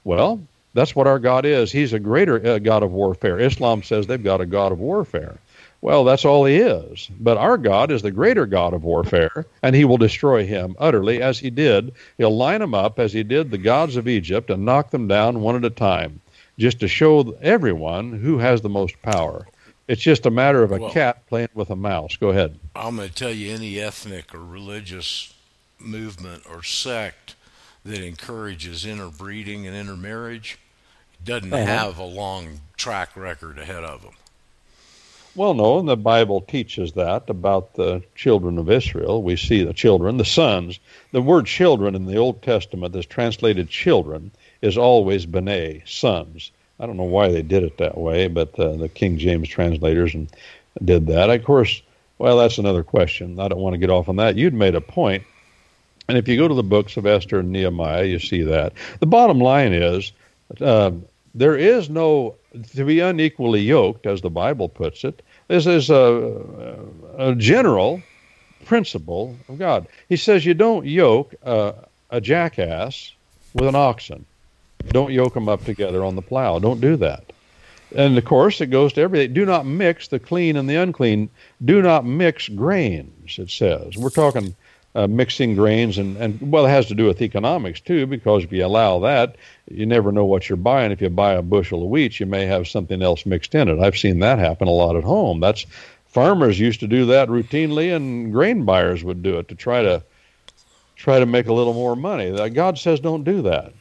Well, that's what our God is. He's a greater uh, God of warfare. Islam says they've got a God of warfare. Well, that's all he is. But our God is the greater God of warfare, and he will destroy him utterly as he did. He'll line them up as he did the gods of Egypt and knock them down one at a time, just to show everyone who has the most power. It's just a matter of a well, cat playing with a mouse. Go ahead. I'm going to tell you any ethnic or religious movement or sect that encourages interbreeding and intermarriage doesn't uh-huh. have a long track record ahead of them. Well, no, and the Bible teaches that about the children of Israel. We see the children, the sons. The word children in the Old Testament that's translated children is always bene, sons. I don't know why they did it that way, but uh, the King James translators and did that. Of course, well, that's another question. I don't want to get off on that. You'd made a point. and if you go to the books of Esther and Nehemiah, you see that. The bottom line is uh, there is no to be unequally yoked, as the Bible puts it. This is a, a general principle of God. He says you don't yoke a jackass with an oxen. Don't yoke them up together on the plow. Don't do that. And of course, it goes to everything. Do not mix the clean and the unclean. Do not mix grains, it says. We're talking uh, mixing grains, and, and well, it has to do with economics too, because if you allow that, you never know what you're buying. If you buy a bushel of wheat, you may have something else mixed in it. I've seen that happen a lot at home. That's farmers used to do that routinely, and grain buyers would do it to try to try to make a little more money. God says don't do that.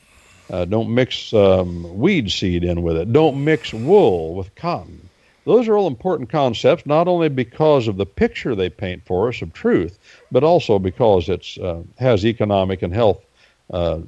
Uh, don't mix um, weed seed in with it. Don't mix wool with cotton. Those are all important concepts, not only because of the picture they paint for us of truth, but also because it uh, has economic and health uh,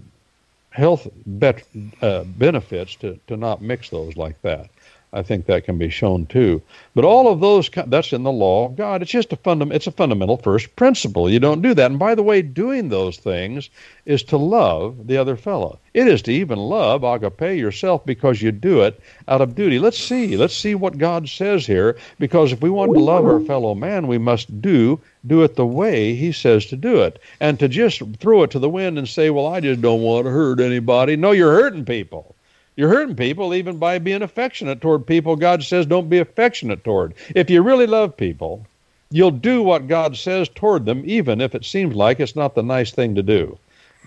health bet, uh, benefits to, to not mix those like that. I think that can be shown too. But all of those that's in the law of God. It's just a fundam- it's a fundamental first principle. You don't do that. And by the way, doing those things is to love the other fellow. It is to even love agape yourself because you do it out of duty. Let's see. Let's see what God says here because if we want to love our fellow man, we must do do it the way he says to do it. And to just throw it to the wind and say, "Well, I just don't want to hurt anybody." No, you're hurting people. You're hurting people even by being affectionate toward people God says don't be affectionate toward. If you really love people, you'll do what God says toward them, even if it seems like it's not the nice thing to do.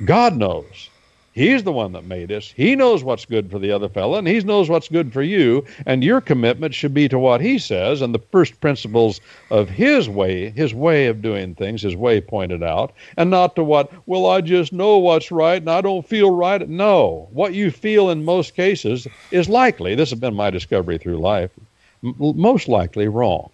God knows. He's the one that made us. He knows what's good for the other fellow, and he knows what's good for you. And your commitment should be to what he says and the first principles of his way, his way of doing things, his way pointed out, and not to what, well, I just know what's right and I don't feel right. No. What you feel in most cases is likely, this has been my discovery through life, m- most likely wrong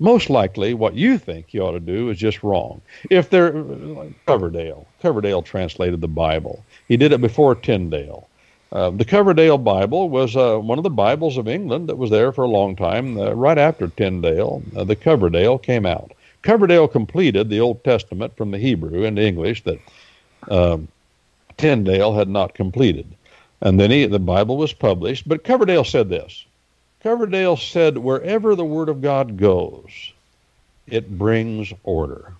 most likely what you think you ought to do is just wrong. If they're uh, Coverdale, Coverdale translated the Bible. He did it before Tyndale. Uh, the Coverdale Bible was uh, one of the Bibles of England that was there for a long time. Uh, right after Tyndale, uh, the Coverdale came out. Coverdale completed the Old Testament from the Hebrew into English that um, Tyndale had not completed. And then he, the Bible was published. But Coverdale said this Coverdale said, wherever the Word of God goes, it brings order.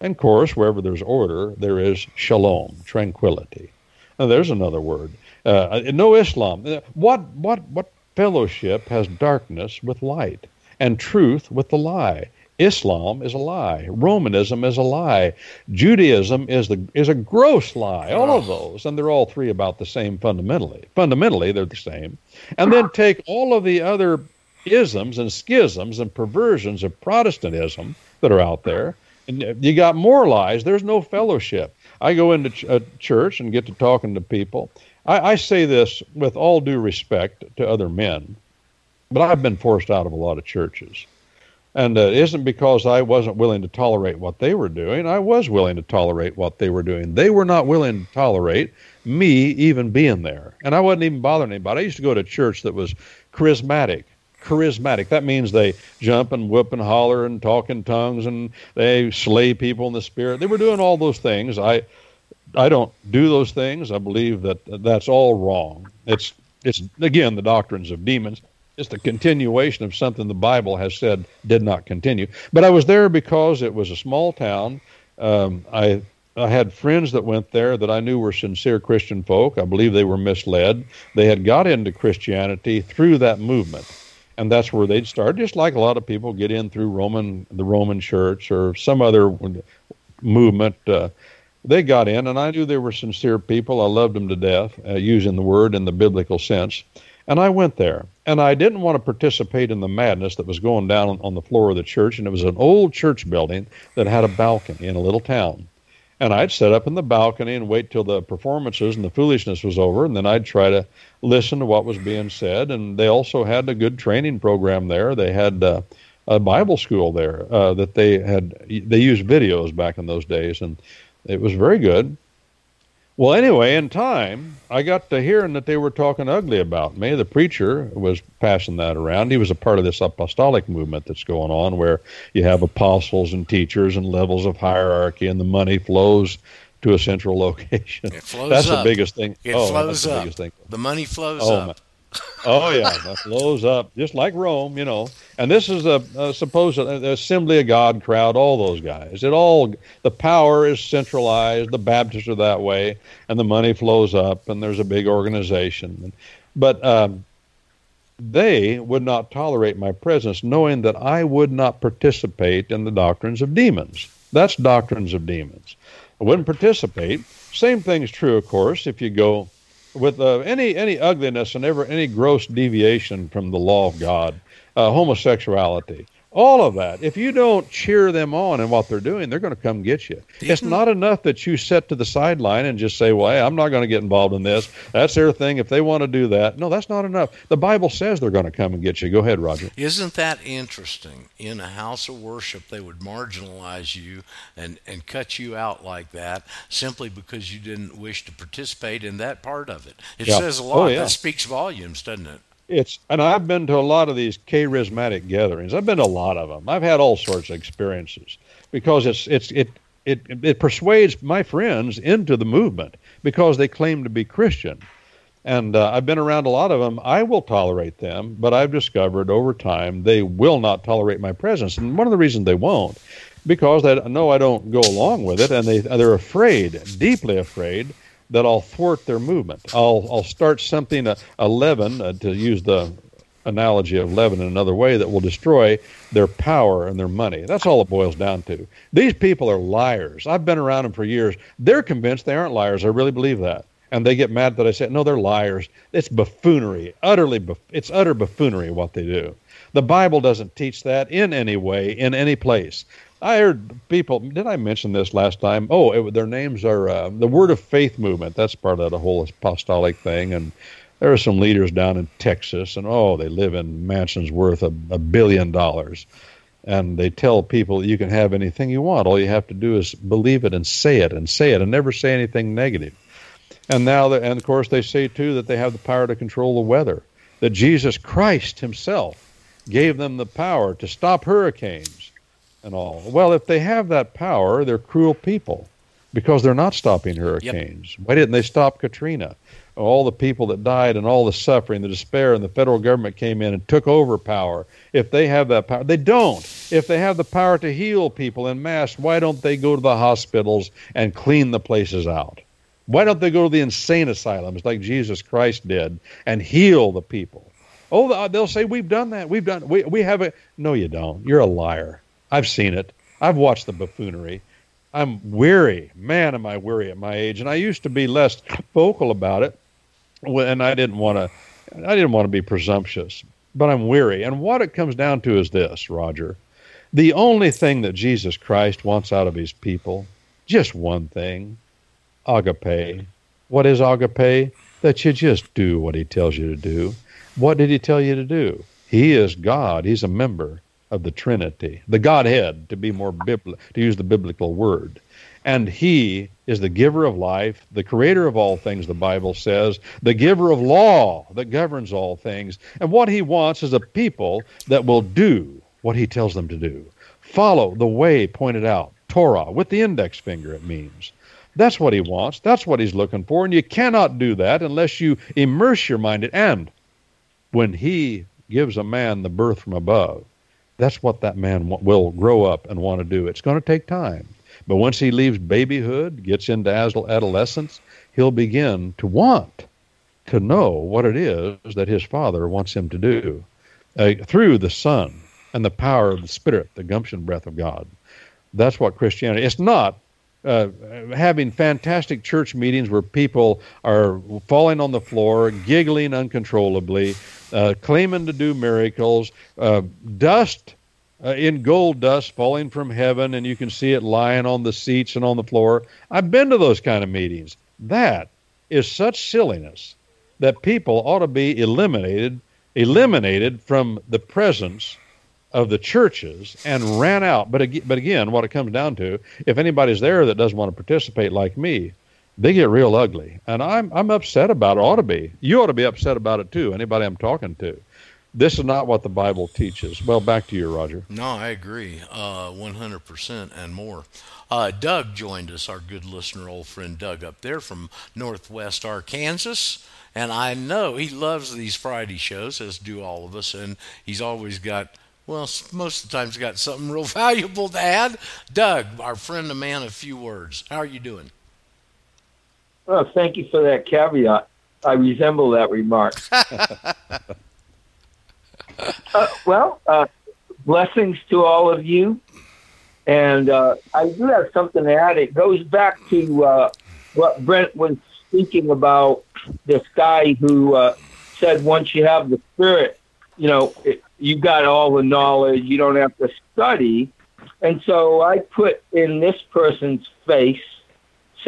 And of course, wherever there's order, there is shalom, tranquility. Now, there's another word. Uh, no Islam. What, what, what fellowship has darkness with light and truth with the lie? Islam is a lie. Romanism is a lie. Judaism is the is a gross lie. All of those, and they're all three about the same fundamentally. Fundamentally, they're the same. And then take all of the other isms and schisms and perversions of Protestantism that are out there, and you got more lies. There's no fellowship. I go into ch- a church and get to talking to people. I, I say this with all due respect to other men, but I've been forced out of a lot of churches and uh, it isn't because I wasn't willing to tolerate what they were doing. I was willing to tolerate what they were doing. They were not willing to tolerate me even being there. And I wasn't even bothering anybody. I used to go to church that was charismatic. Charismatic. That means they jump and whoop and holler and talk in tongues and they slay people in the spirit. They were doing all those things. I I don't do those things. I believe that that's all wrong. It's it's again the doctrines of demons It's a continuation of something the Bible has said did not continue. But I was there because it was a small town. Um, I I had friends that went there that I knew were sincere Christian folk. I believe they were misled. They had got into Christianity through that movement, and that's where they'd start. Just like a lot of people get in through Roman, the Roman Church, or some other movement. Uh, they got in, and I knew they were sincere people. I loved them to death, uh, using the word in the biblical sense. And I went there, and I didn't want to participate in the madness that was going down on the floor of the church. And it was an old church building that had a balcony in a little town. And I'd sit up in the balcony and wait till the performances and the foolishness was over, and then I'd try to listen to what was being said. And they also had a good training program there. They had uh, a Bible school there uh, that they had. They used videos back in those days, and it was very good. Well, anyway, in time, I got to hearing that they were talking ugly about me. The preacher was passing that around. He was a part of this apostolic movement that's going on where you have apostles and teachers and levels of hierarchy, and the money flows to a central location. It flows that's up. the biggest thing. It oh, flows the up. thing. The money flows Oh, up. Oh yeah, that flows up just like Rome, you know. And this is a, a supposed assembly of God crowd. All those guys. It all the power is centralized. The Baptists are that way, and the money flows up, and there's a big organization. But um, they would not tolerate my presence, knowing that I would not participate in the doctrines of demons. That's doctrines of demons. I wouldn't participate. Same thing's true, of course, if you go with uh, any any ugliness and ever any gross deviation from the law of God, uh, homosexuality, all of that. If you don't cheer them on in what they're doing, they're going to come get you. It's Didn't- not enough that you set to the sideline and just say, "Well, hey, I'm not going to get involved in this. That's their thing. If they want to do that, no, that's not enough." The Bible says they're going to come and get you. Go ahead, Roger. Isn't that interesting? In a house of worship, they would marginalize you and, and cut you out like that simply because you didn't wish to participate in that part of it. It Yeah. says a Oh, lot. yeah. That speaks volumes, doesn't it? It's and I've been to a lot of these charismatic gatherings. I've been to a lot of them. I've had all sorts of experiences because it's it's it it it persuades my friends into the movement because they claim to be Christian. And uh, I've been around a lot of them. I will tolerate them, but I've discovered over time they will not tolerate my presence. And one of the reasons they won't, because they know I don't go along with it, and they they're afraid, deeply afraid, that I'll thwart their movement. I'll I'll start something a, a leaven uh, to use the analogy of leaven in another way that will destroy their power and their money. That's all it boils down to. These people are liars. I've been around them for years. They're convinced they aren't liars. I really believe that. And they get mad that I say, no, they're liars. It's buffoonery, utterly, buff- it's utter buffoonery what they do. The Bible doesn't teach that in any way, in any place. I heard people. Did I mention this last time? Oh, it, their names are uh, the Word of Faith movement. That's part of the whole apostolic thing. And there are some leaders down in Texas, and oh, they live in mansions worth a, a billion dollars. And they tell people you can have anything you want. All you have to do is believe it and say it and say it and never say anything negative. And now, and of course, they say too that they have the power to control the weather. That Jesus Christ Himself gave them the power to stop hurricanes and all. Well, if they have that power, they're cruel people because they're not stopping hurricanes. Why didn't they stop Katrina? All the people that died and all the suffering, the despair, and the federal government came in and took over power. If they have that power, they don't. If they have the power to heal people in mass, why don't they go to the hospitals and clean the places out? Why don't they go to the insane asylums like Jesus Christ did and heal the people? Oh, they'll say we've done that. We've done. We we have a. No, you don't. You're a liar. I've seen it. I've watched the buffoonery. I'm weary. Man, am I weary at my age. And I used to be less vocal about it, and I didn't want to. I didn't want to be presumptuous, but I'm weary. And what it comes down to is this, Roger. The only thing that Jesus Christ wants out of his people, just one thing, agape. What is agape? That you just do what he tells you to do. What did he tell you to do? He is God. He's a member of the Trinity, the Godhead, to be more bibli- to use the biblical word. And he is the giver of life, the creator of all things, the Bible says, the giver of law that governs all things. And what he wants is a people that will do what he tells them to do. Follow the way pointed out, Torah, with the index finger, it means. That's what he wants. That's what he's looking for. And you cannot do that unless you immerse your mind in. And when he gives a man the birth from above, that's what that man will grow up and want to do. It's going to take time. But once he leaves babyhood, gets into adolescence, he'll begin to want to know what it is that his father wants him to do uh, through the Son and the power of the Spirit, the gumption breath of God. That's what Christianity. It's not uh, having fantastic church meetings where people are falling on the floor, giggling uncontrollably, uh, claiming to do miracles, uh, dust uh, in gold dust falling from heaven, and you can see it lying on the seats and on the floor. I've been to those kind of meetings. That is such silliness that people ought to be eliminated, eliminated from the presence of the churches and ran out. But ag- but again, what it comes down to, if anybody's there that doesn't want to participate like me, they get real ugly, and I'm I'm upset about it. Ought to be. You ought to be upset about it too. Anybody I'm talking to. This is not what the Bible teaches. Well, back to you, Roger. No, I agree, uh, 100% and more. Uh, Doug joined us, our good listener, old friend Doug, up there from Northwest Arkansas. And I know he loves these Friday shows, as do all of us. And he's always got, well, most of the time, he's got something real valuable to add. Doug, our friend, a man of few words. How are you doing? Well, thank you for that caveat. I resemble that remark. uh, well, uh, blessings to all of you. And uh, I do have something to add. It goes back to uh, what Brent was speaking about this guy who uh, said once you have the Spirit, you know, it, you got all the knowledge, you don't have to study. And so I put in this person's face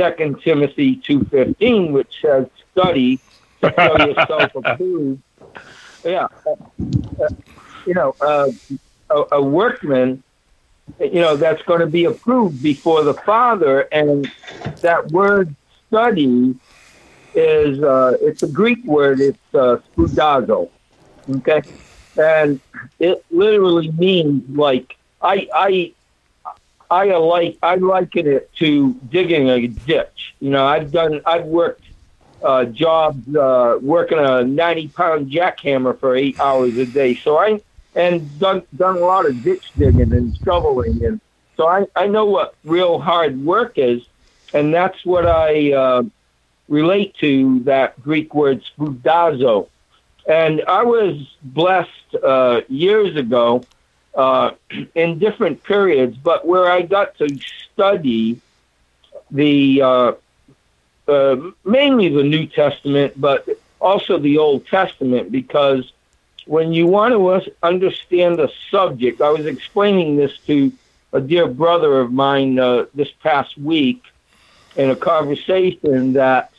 Second Timothy two fifteen, which says, "Study to show yourself approved." Yeah, uh, uh, you know, uh, a, a workman, you know, that's going to be approved before the Father, and that word "study" is uh, it's a Greek word. It's uh, spoudazo, okay, and it literally means like I I I like I liken it to digging a ditch. You know, I've done I've worked uh, jobs uh, working a ninety pound jackhammer for eight hours a day. So I and done done a lot of ditch digging and shoveling, and so I I know what real hard work is, and that's what I uh, relate to that Greek word spoudazo. And I was blessed uh, years ago uh, in different periods, but where I got to study the uh, uh, mainly the New Testament, but also the Old Testament, because when you want to understand a subject, I was explaining this to a dear brother of mine uh, this past week in a conversation that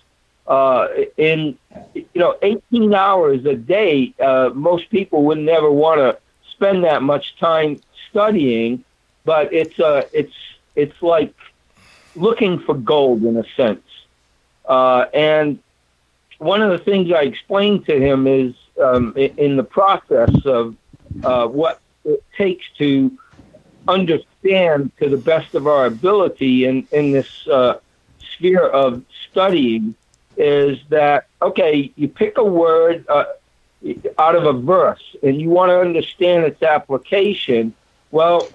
uh, in you know 18 hours a day, uh, most people would never want to spend that much time studying, but it's uh, it's it's like looking for gold in a sense. Uh, and one of the things I explained to him is um, in the process of uh, what it takes to understand to the best of our ability in, in this uh, sphere of studying is that, okay, you pick a word uh, out of a verse and you want to understand its application. Well,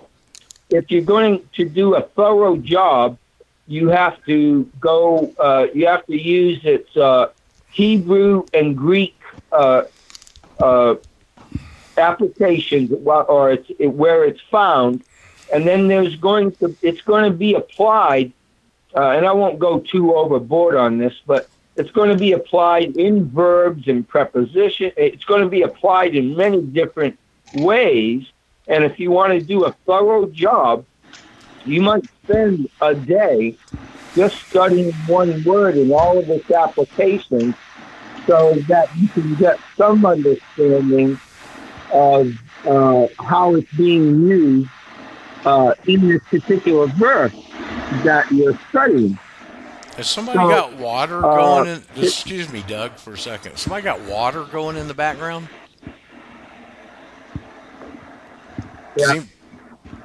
if you're going to do a thorough job, you have to go, uh, you have to use its uh, Hebrew and Greek uh, uh, applications or it's it, where it's found, and then there's going to it's going to be applied, uh, and I won't go too overboard on this, but it's going to be applied in verbs and preposition. It's going to be applied in many different ways, and if you want to do a thorough job, you might spend a day just studying one word and all of its applications so that you can get some understanding of uh, how it's being used uh, in this particular verse that you're studying. Has somebody So, got water uh, going in? it- Excuse me, Doug, for a second. Somebody got water going in the background? Yeah. Seem-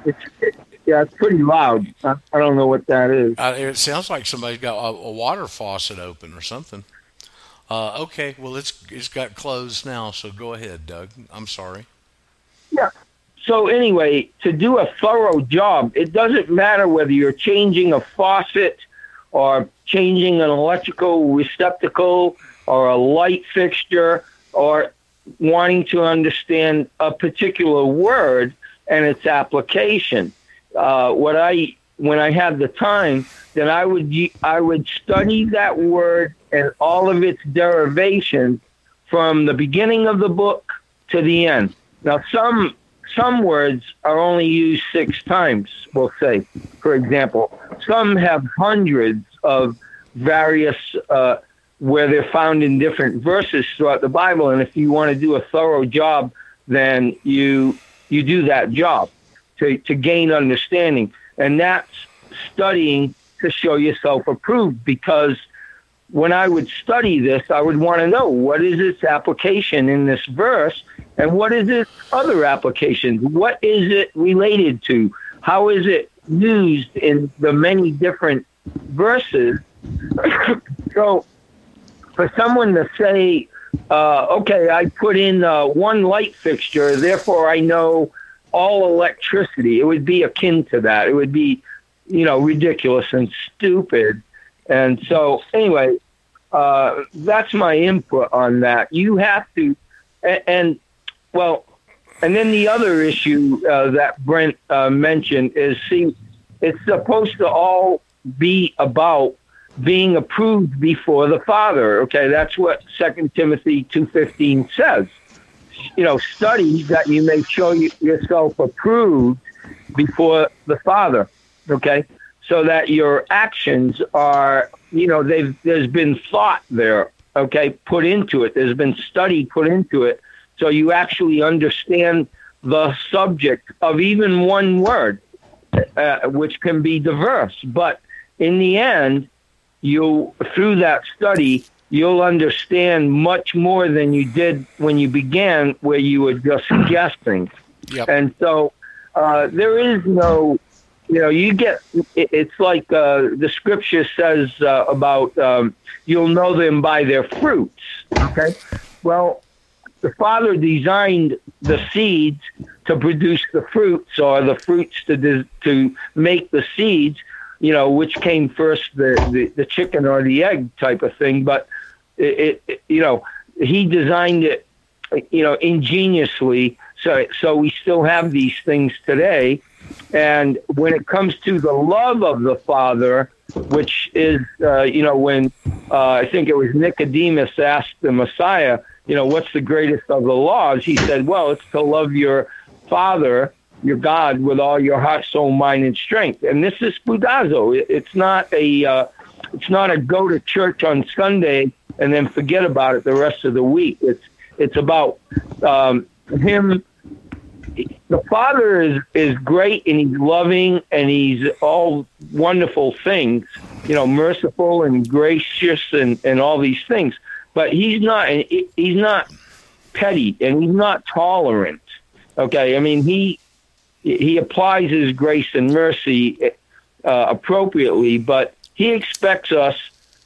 It's, it, yeah, it's pretty loud. I, I don't know what that is. Uh, it sounds like somebody's got a, a water faucet open or something. Uh, okay, well it's it's got closed now, so go ahead, Doug. I'm sorry. Yeah. So anyway, to do a thorough job, it doesn't matter whether you're changing a faucet or changing an electrical receptacle or a light fixture or wanting to understand a particular word and its application. Uh, what I when I had the time, then I would I would study that word and all of its derivations from the beginning of the book to the end. Now, some some words are only used six times. We'll say, for example, some have hundreds of various uh, where they're found in different verses throughout the Bible. And if you want to do a thorough job, then you you do that job to to gain understanding, and that's studying to show yourself approved because when I would study this, I would want to know what is its application in this verse and what is its other applications? What is it related to? How is it used in the many different verses? so for someone to say, uh, okay, I put in uh, one light fixture, therefore I know all electricity, it would be akin to that. It would be, you know, ridiculous and stupid. And so, anyway, uh, that's my input on that. You have to, and, and well, and then the other issue uh, that Brent uh, mentioned is see, it's supposed to all be about being approved before the Father. Okay, that's what Second Timothy two fifteen says. You know, study that you may show yourself approved before the Father. Okay, so that your actions are, you know, they've there's been thought there. Okay, put into it. There's been study put into it, so you actually understand the subject of even one word, uh, which can be diverse. But in the end, you through that study you'll understand much more than you did when you began where you were just guessing Yep. and so uh, there is no you know you get it- it's like uh, the scripture says uh, about um, you'll know them by their fruits okay well the father designed the seeds to produce the fruits or the fruits to to make the seeds you know, which came first, the, the, the chicken or the egg type of thing. But it, it, you know, he designed it, you know, ingeniously. So, so we still have these things today. And when it comes to the love of the Father, which is, uh, you know, when uh, I think it was Nicodemus asked the Messiah, you know, what's the greatest of the laws? He said, well, it's to love your Father your God with all your heart, soul, mind, and strength. And this is spoudazo. It's not a uh, it's not a go to church on Sunday and then forget about it the rest of the week. It's it's about um, him. The Father is is great and he's loving and he's all wonderful things, you know, merciful and gracious and and all these things. But he's not he's not petty and he's not tolerant. Okay, I mean he he applies his grace and mercy uh, appropriately, but he expects us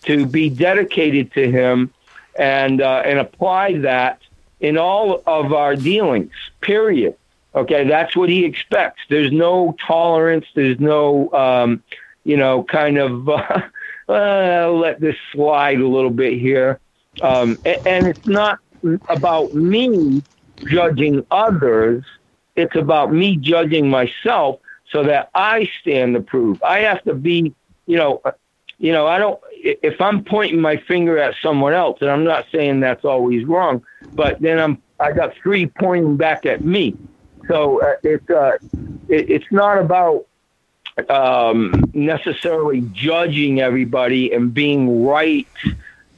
to be dedicated to him and uh, and apply that in all of our dealings. Period. Okay, that's what he expects. There's no tolerance. There's no um, you know kind of uh, let this slide a little bit here, um, and, and it's not about me judging others it's about me judging myself so that I stand approved. I have to be, you know, uh, you know, I don't. If I'm pointing my finger at someone else, and I'm not saying that's always wrong, but then I'm I got three pointing back at me. So uh, it's uh, it, it's not about um, necessarily judging everybody and being right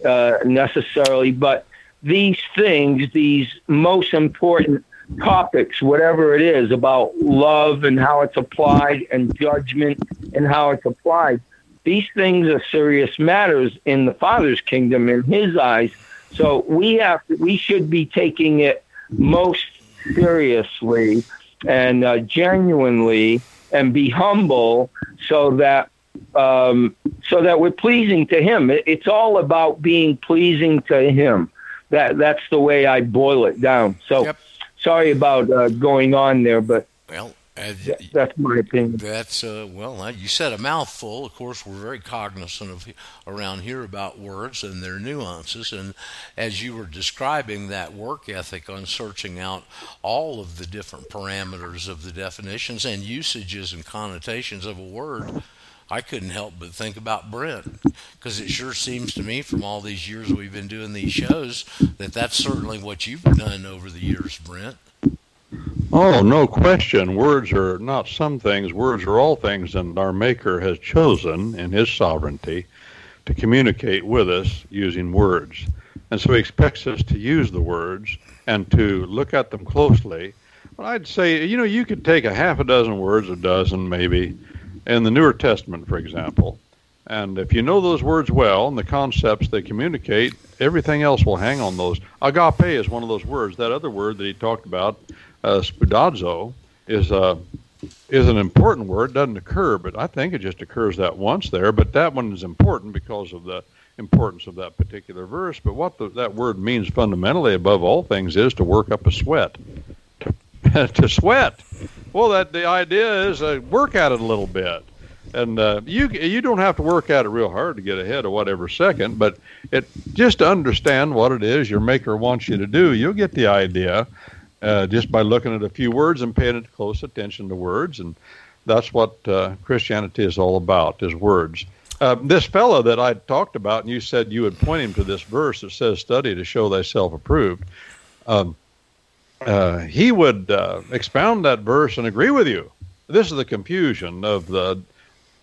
uh, necessarily, but these things, these most important topics, whatever it is, about love and how it's applied and judgment and how it's applied. These things are serious matters in the Father's kingdom in His eyes. So we have to, we should be taking it most seriously and uh, genuinely and be humble so that um, so that we're pleasing to Him. It, it's all about being pleasing to Him. That that's the way I boil it down. So Yep. Sorry about uh, going on there, but Well, uh, th- that's my opinion. That's uh, well, uh, you said a mouthful. Of course, we're very cognizant of around here about words and their nuances. And as you were describing that work ethic on searching out all of the different parameters of the definitions and usages and connotations of a word, I couldn't help but think about Brent because it sure seems to me, from all these years we've been doing these shows, that that's certainly what you've done over the years, Brent. Oh, no question. Words are not some things, words are all things, and our Maker has chosen in His sovereignty to communicate with us using words. And so He expects us to use the words and to look at them closely. But I'd say, you know, you could take a half a dozen words, a dozen maybe, in the Newer Testament, for example, And if you know those words well and the concepts they communicate, everything else will hang on those. Agape is one of those words. That other word that he talked about, uh, spoudazo, is uh, is an important word. Doesn't occur, but I think it just occurs that once there. But that one is important because of the importance of that particular verse. But what the, that word means fundamentally, above all things, is to work up a sweat. To, to sweat. Well, that the idea is uh, work at it a little bit and uh, you you don't have to work at it real hard to get ahead of whatever second, but it just to understand what it is your maker wants you to do, you'll get the idea uh, just by looking at a few words and paying close attention to words, and that's what uh, Christianity is all about is words. Uh, this fellow that I talked about, and you said you would point him to this verse that says, "Study to show thyself approved." Um, uh, he would uh, expound that verse and agree with you. This is the confusion of the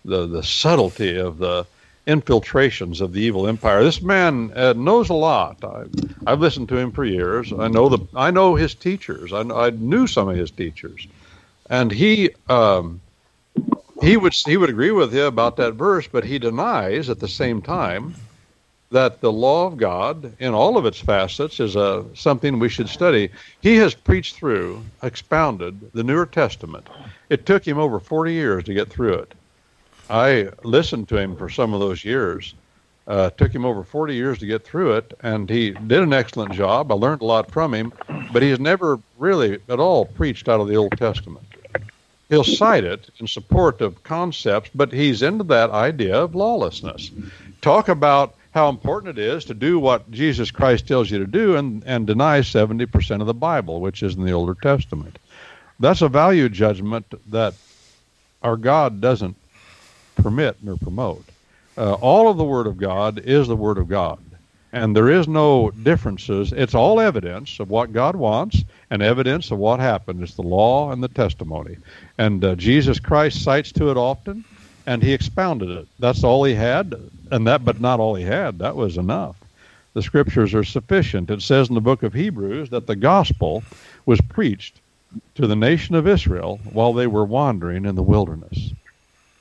the the subtlety of the infiltrations of the evil empire. This man uh, knows a lot. I, I've listened to him for years. I know the I know his teachers. I, I knew some of his teachers, and he um, he would he would agree with you about that verse, but he denies at the same time that the law of God in all of its facets is a, uh, something we should study. He has preached through, expounded the Newer Testament. It took him over 40 years to get through it. I listened to him for some of those years. Uh, took him over 40 years to get through it, and he did an excellent job. I learned a lot from him, but he's never really at all preached out of the Old Testament. He'll cite it in support of concepts, but he's into that idea of lawlessness. Talk about how important it is to do what Jesus Christ tells you to do and, and deny 70% of the Bible, which is in the Older Testament. That's a value judgment that our God doesn't permit nor promote. Uh, all of the Word of God is the Word of God. And there is no differences. It's all evidence of what God wants and evidence of what happened. It's the law and the testimony. And uh, Jesus Christ cites to it often, and he expounded it. That's all he had, and that, but not all he had. That was enough. The scriptures are sufficient. It says in the book of Hebrews that the gospel was preached to the nation of Israel while they were wandering in the wilderness.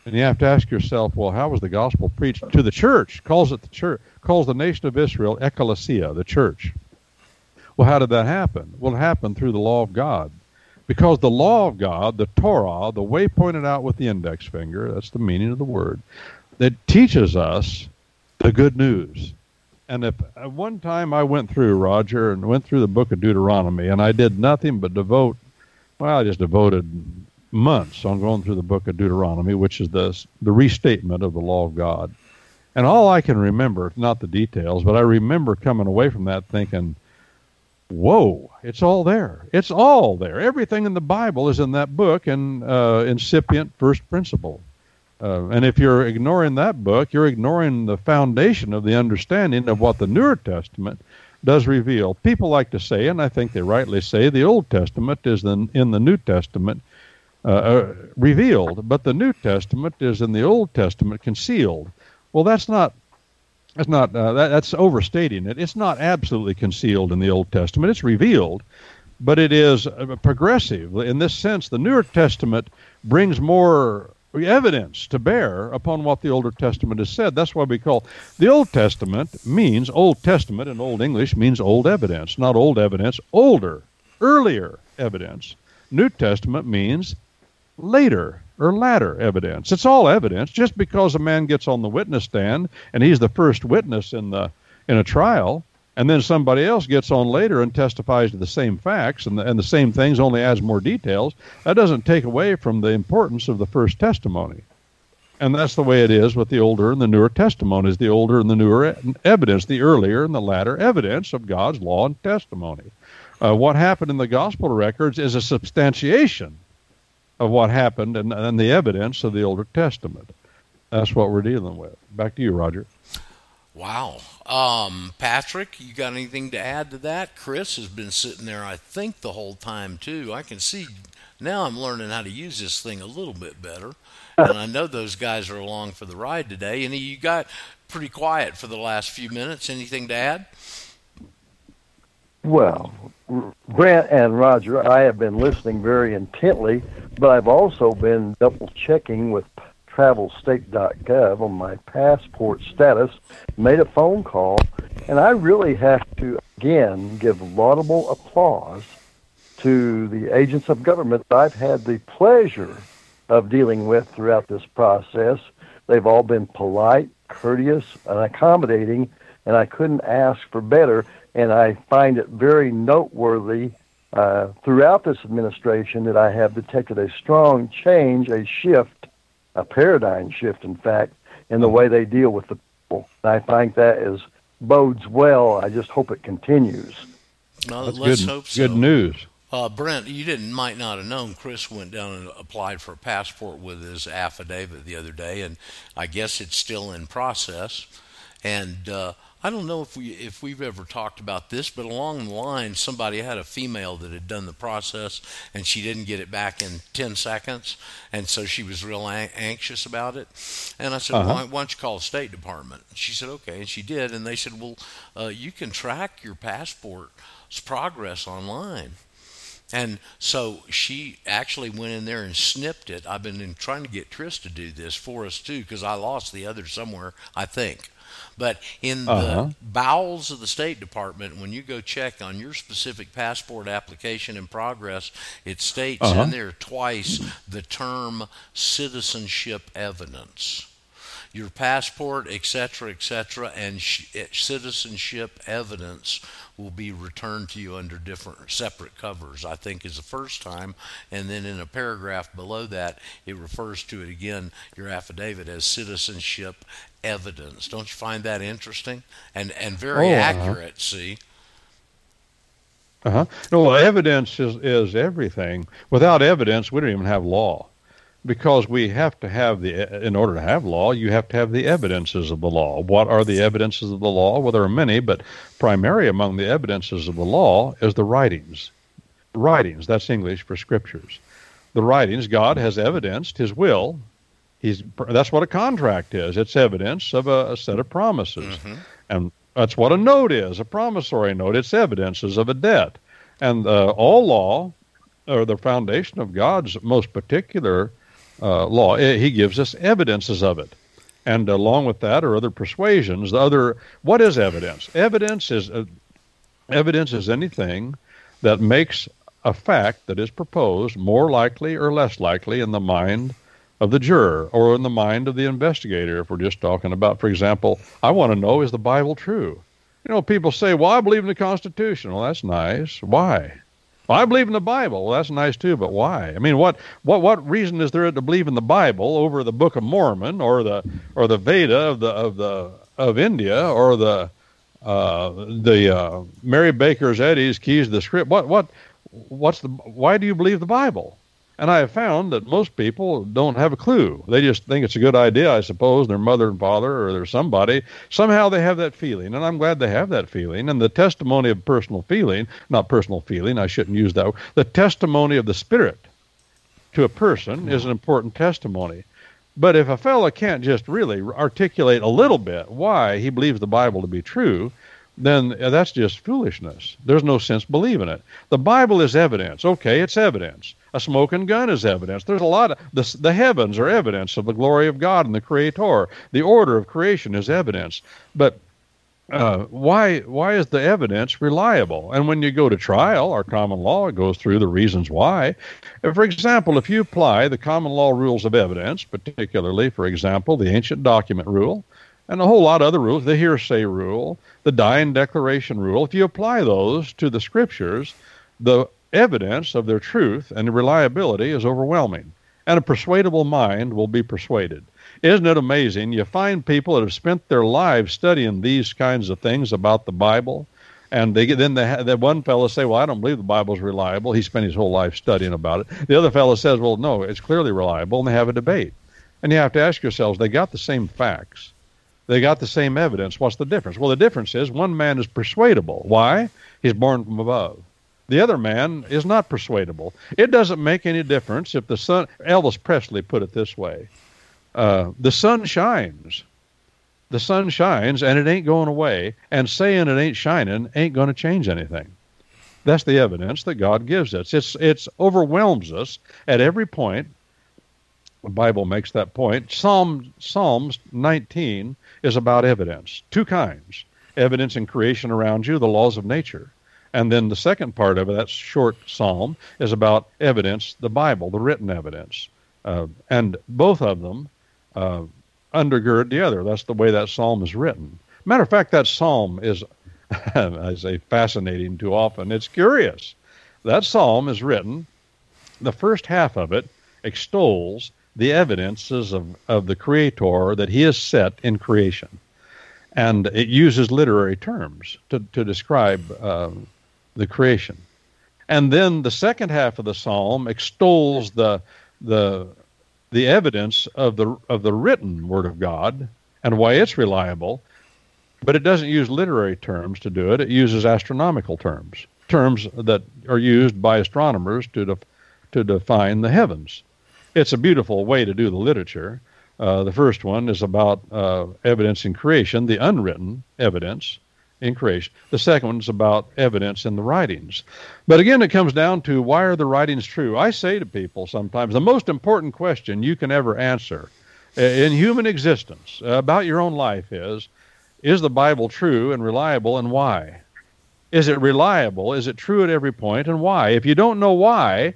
And you have to ask yourself, well, how was the gospel preached to the church? Calls it the church, calls the nation of Israel ecclesia, the church. Well, how did that happen? Well, it happened through the law of God. Because the law of God, the Torah, the way pointed out with the index finger, that's the meaning of the word, that teaches us the good news. And if at one time I went through, Roger, and went through the book of Deuteronomy, and I did nothing but devote, well, I just devoted months on going through the book of Deuteronomy, which is the the restatement of the law of God. And all I can remember, not the details, but I remember coming away from that thinking, "Whoa, it's all there. It's all there. Everything in the Bible is in that book and uh, incipient first principle." Uh, and if you're ignoring that book, you're ignoring the foundation of the understanding of what the Newer Testament does reveal. People like to say, and I think they rightly say, the Old Testament is in, in the New Testament uh, uh, revealed, but the New Testament is in the Old Testament concealed. Well, that's not that's not uh, that, that's overstating it. It's not absolutely concealed in the Old Testament. It's revealed, but it is uh, progressive in this sense. The Newer Testament brings more evidence to bear upon what the Older Testament has said. That's why we call the Old Testament means Old Testament in Old English means old evidence, not old evidence, older, earlier evidence. New Testament means later or latter evidence. It's all evidence. Just because a man gets on the witness stand and he's the first witness in the in a trial, and then somebody else gets on later and testifies to the same facts and the, and the same things, only adds more details, that doesn't take away from the importance of the first testimony. And that's the way it is with the older and the newer testimonies, the older and the newer evidence, the earlier and the latter evidence of God's law and testimony. Uh, what happened in the gospel records is a substantiation of what happened and, and the evidence of the Older Testament. That's what we're dealing with. Back to you, Roger. Wow. Um, Patrick, you got anything to add to that? Chris has been sitting there, I think, the whole time, too. I can see now I'm learning how to use this thing a little bit better. And I know those guys are along for the ride today. And you got pretty quiet for the last few minutes. Anything to add? Well, Brent and Roger, I have been listening very intently, but I've also been double checking with travelstate.gov on my passport status, made a phone call, and I really have to again give laudable applause to the agents of government that I've had the pleasure of dealing with throughout this process. They've all been polite, courteous, and accommodating, and I couldn't ask for better. And I find it very noteworthy uh, throughout this administration that I have detected a strong change, a shift, a paradigm shift, in fact, in the way they deal with the people. And I think that is bodes well. I just hope it continues. Well, That's let's good, hope so. good news. Uh, Brent, you didn't might not have known. Chris went down and applied for a passport with his affidavit the other day, and I guess it's still in process. And uh, I don't know if we if we've ever talked about this, but along the line, somebody had a female that had done the process, and she didn't get it back in ten seconds, and so she was real an- anxious about it. And I said, Uh-huh. why, why don't you call the State Department? She said, okay, and she did, and they said, well, uh, you can track your passport's progress online. And so she actually went in there and snipped it. I've been in, trying to get Tris to do this for us too, because I lost the other somewhere, I think. But in Uh-huh. the bowels of the State Department, when you go check on your specific passport application in progress, it states Uh-huh. in there twice the term citizenship evidence your passport, etc., etc., and sh- eh, citizenship evidence will be returned to you under different separate covers. I think is the first time, and then in a paragraph below that, it refers to it again. Your affidavit as citizenship evidence. Don't you find that interesting and and very Oh, uh-huh. accurate? See. Uh-huh. No, well, evidence is, is everything. Without evidence, we don't even have law. Because we have to have the, in order to have law, you have to have the evidences of the law. What are the evidences of the law? Well, there are many, but primary among the evidences of the law is the writings. Writings, that's English for scriptures. The writings, God has evidenced his will. He's, that's what a contract is. It's evidence of a, a set of promises. And that's what a note is, a promissory note. It's evidences of a debt. And uh, all law, or the foundation of God's most particular uh, law, eh, he gives us evidences of it. And along with that are other persuasions. The other, what is evidence? Evidence is uh, evidence is anything that makes a fact that is proposed more likely or less likely in the mind of the juror or in the mind of the investigator. If we're just talking about, for example, I want to know is the Bible true? You know, people say, "Well, I believe in the Constitution." Well, that's nice. Why? Well, I believe in the Bible. Well, that's nice too, but why? I mean, what what what reason is there to believe in the Bible over the Book of Mormon or the or the Veda of the of the of India or the uh, the uh, Mary Baker's Eddy's Keys to the Script? What what what's the why do you believe the Bible? And I have found that most people don't have a clue. They just think it's a good idea, I suppose. Their mother and father or their somebody. Somehow they have that feeling, and I'm glad they have that feeling. And the testimony of personal feeling, not personal feeling, I shouldn't use that. The testimony of the Spirit to a person is an important testimony. But if a fellow can't just really articulate a little bit why he believes the Bible to be true, then that's just foolishness. There's no sense believing it. The Bible is evidence. Okay, it's evidence. A smoking gun is evidence. There's a lot of the, the heavens are evidence of the glory of God and the Creator. The order of creation is evidence. But uh, why why is the evidence reliable? And when you go to trial, our common law goes through the reasons why. For example, if you apply the common law rules of evidence, particularly, for example, the ancient document rule, and a whole lot of other rules, the hearsay rule, the dying declaration rule, if you apply those to the scriptures, the evidence of their truth and reliability is overwhelming, and a persuadable mind will be persuaded. Isn't it amazing? You find people that have spent their lives studying these kinds of things about the Bible, and they then the one fellow say, "Well, I don't believe the Bible's reliable." He spent his whole life studying about it. The other fellow says, "Well, no, it's clearly reliable," and they have a debate. And you have to ask yourselves, they got the same facts. They got the same evidence. What's the difference? Well, the difference is one man is persuadable. Why? He's born from above. The other man is not persuadable. It doesn't make any difference if the sun, Elvis Presley put it this way uh, the sun shines. The sun shines and it ain't going away, and saying it ain't shining ain't going to change anything. That's the evidence that God gives us. It's, it's overwhelms us at every point The Bible makes that point. Psalm, Psalms 19 is about evidence, two kinds evidence in creation around you, the laws of nature. And then the second part of it, that short psalm, is about evidence, the Bible, the written evidence. Uh, and both of them uh, undergird the other. That's the way that psalm is written. Matter of fact, that psalm is, I say, fascinating too often. It's curious. That psalm is written, the first half of it extols the evidences of, of the Creator that He has set in creation. And it uses literary terms to, to describe uh, the creation. And then the second half of the psalm extols the, the, the evidence of the, of the written Word of God and why it's reliable, but it doesn't use literary terms to do it. It uses astronomical terms, terms that are used by astronomers to, def- to define the heavens it's a beautiful way to do the literature. Uh, the first one is about uh, evidence in creation, the unwritten evidence in creation. The second is about evidence in the writings. But again, it comes down to why are the writings true? I say to people sometimes the most important question you can ever answer in human existence about your own life is is the Bible true and reliable and why? Is it reliable? Is it true at every point and why? If you don't know why,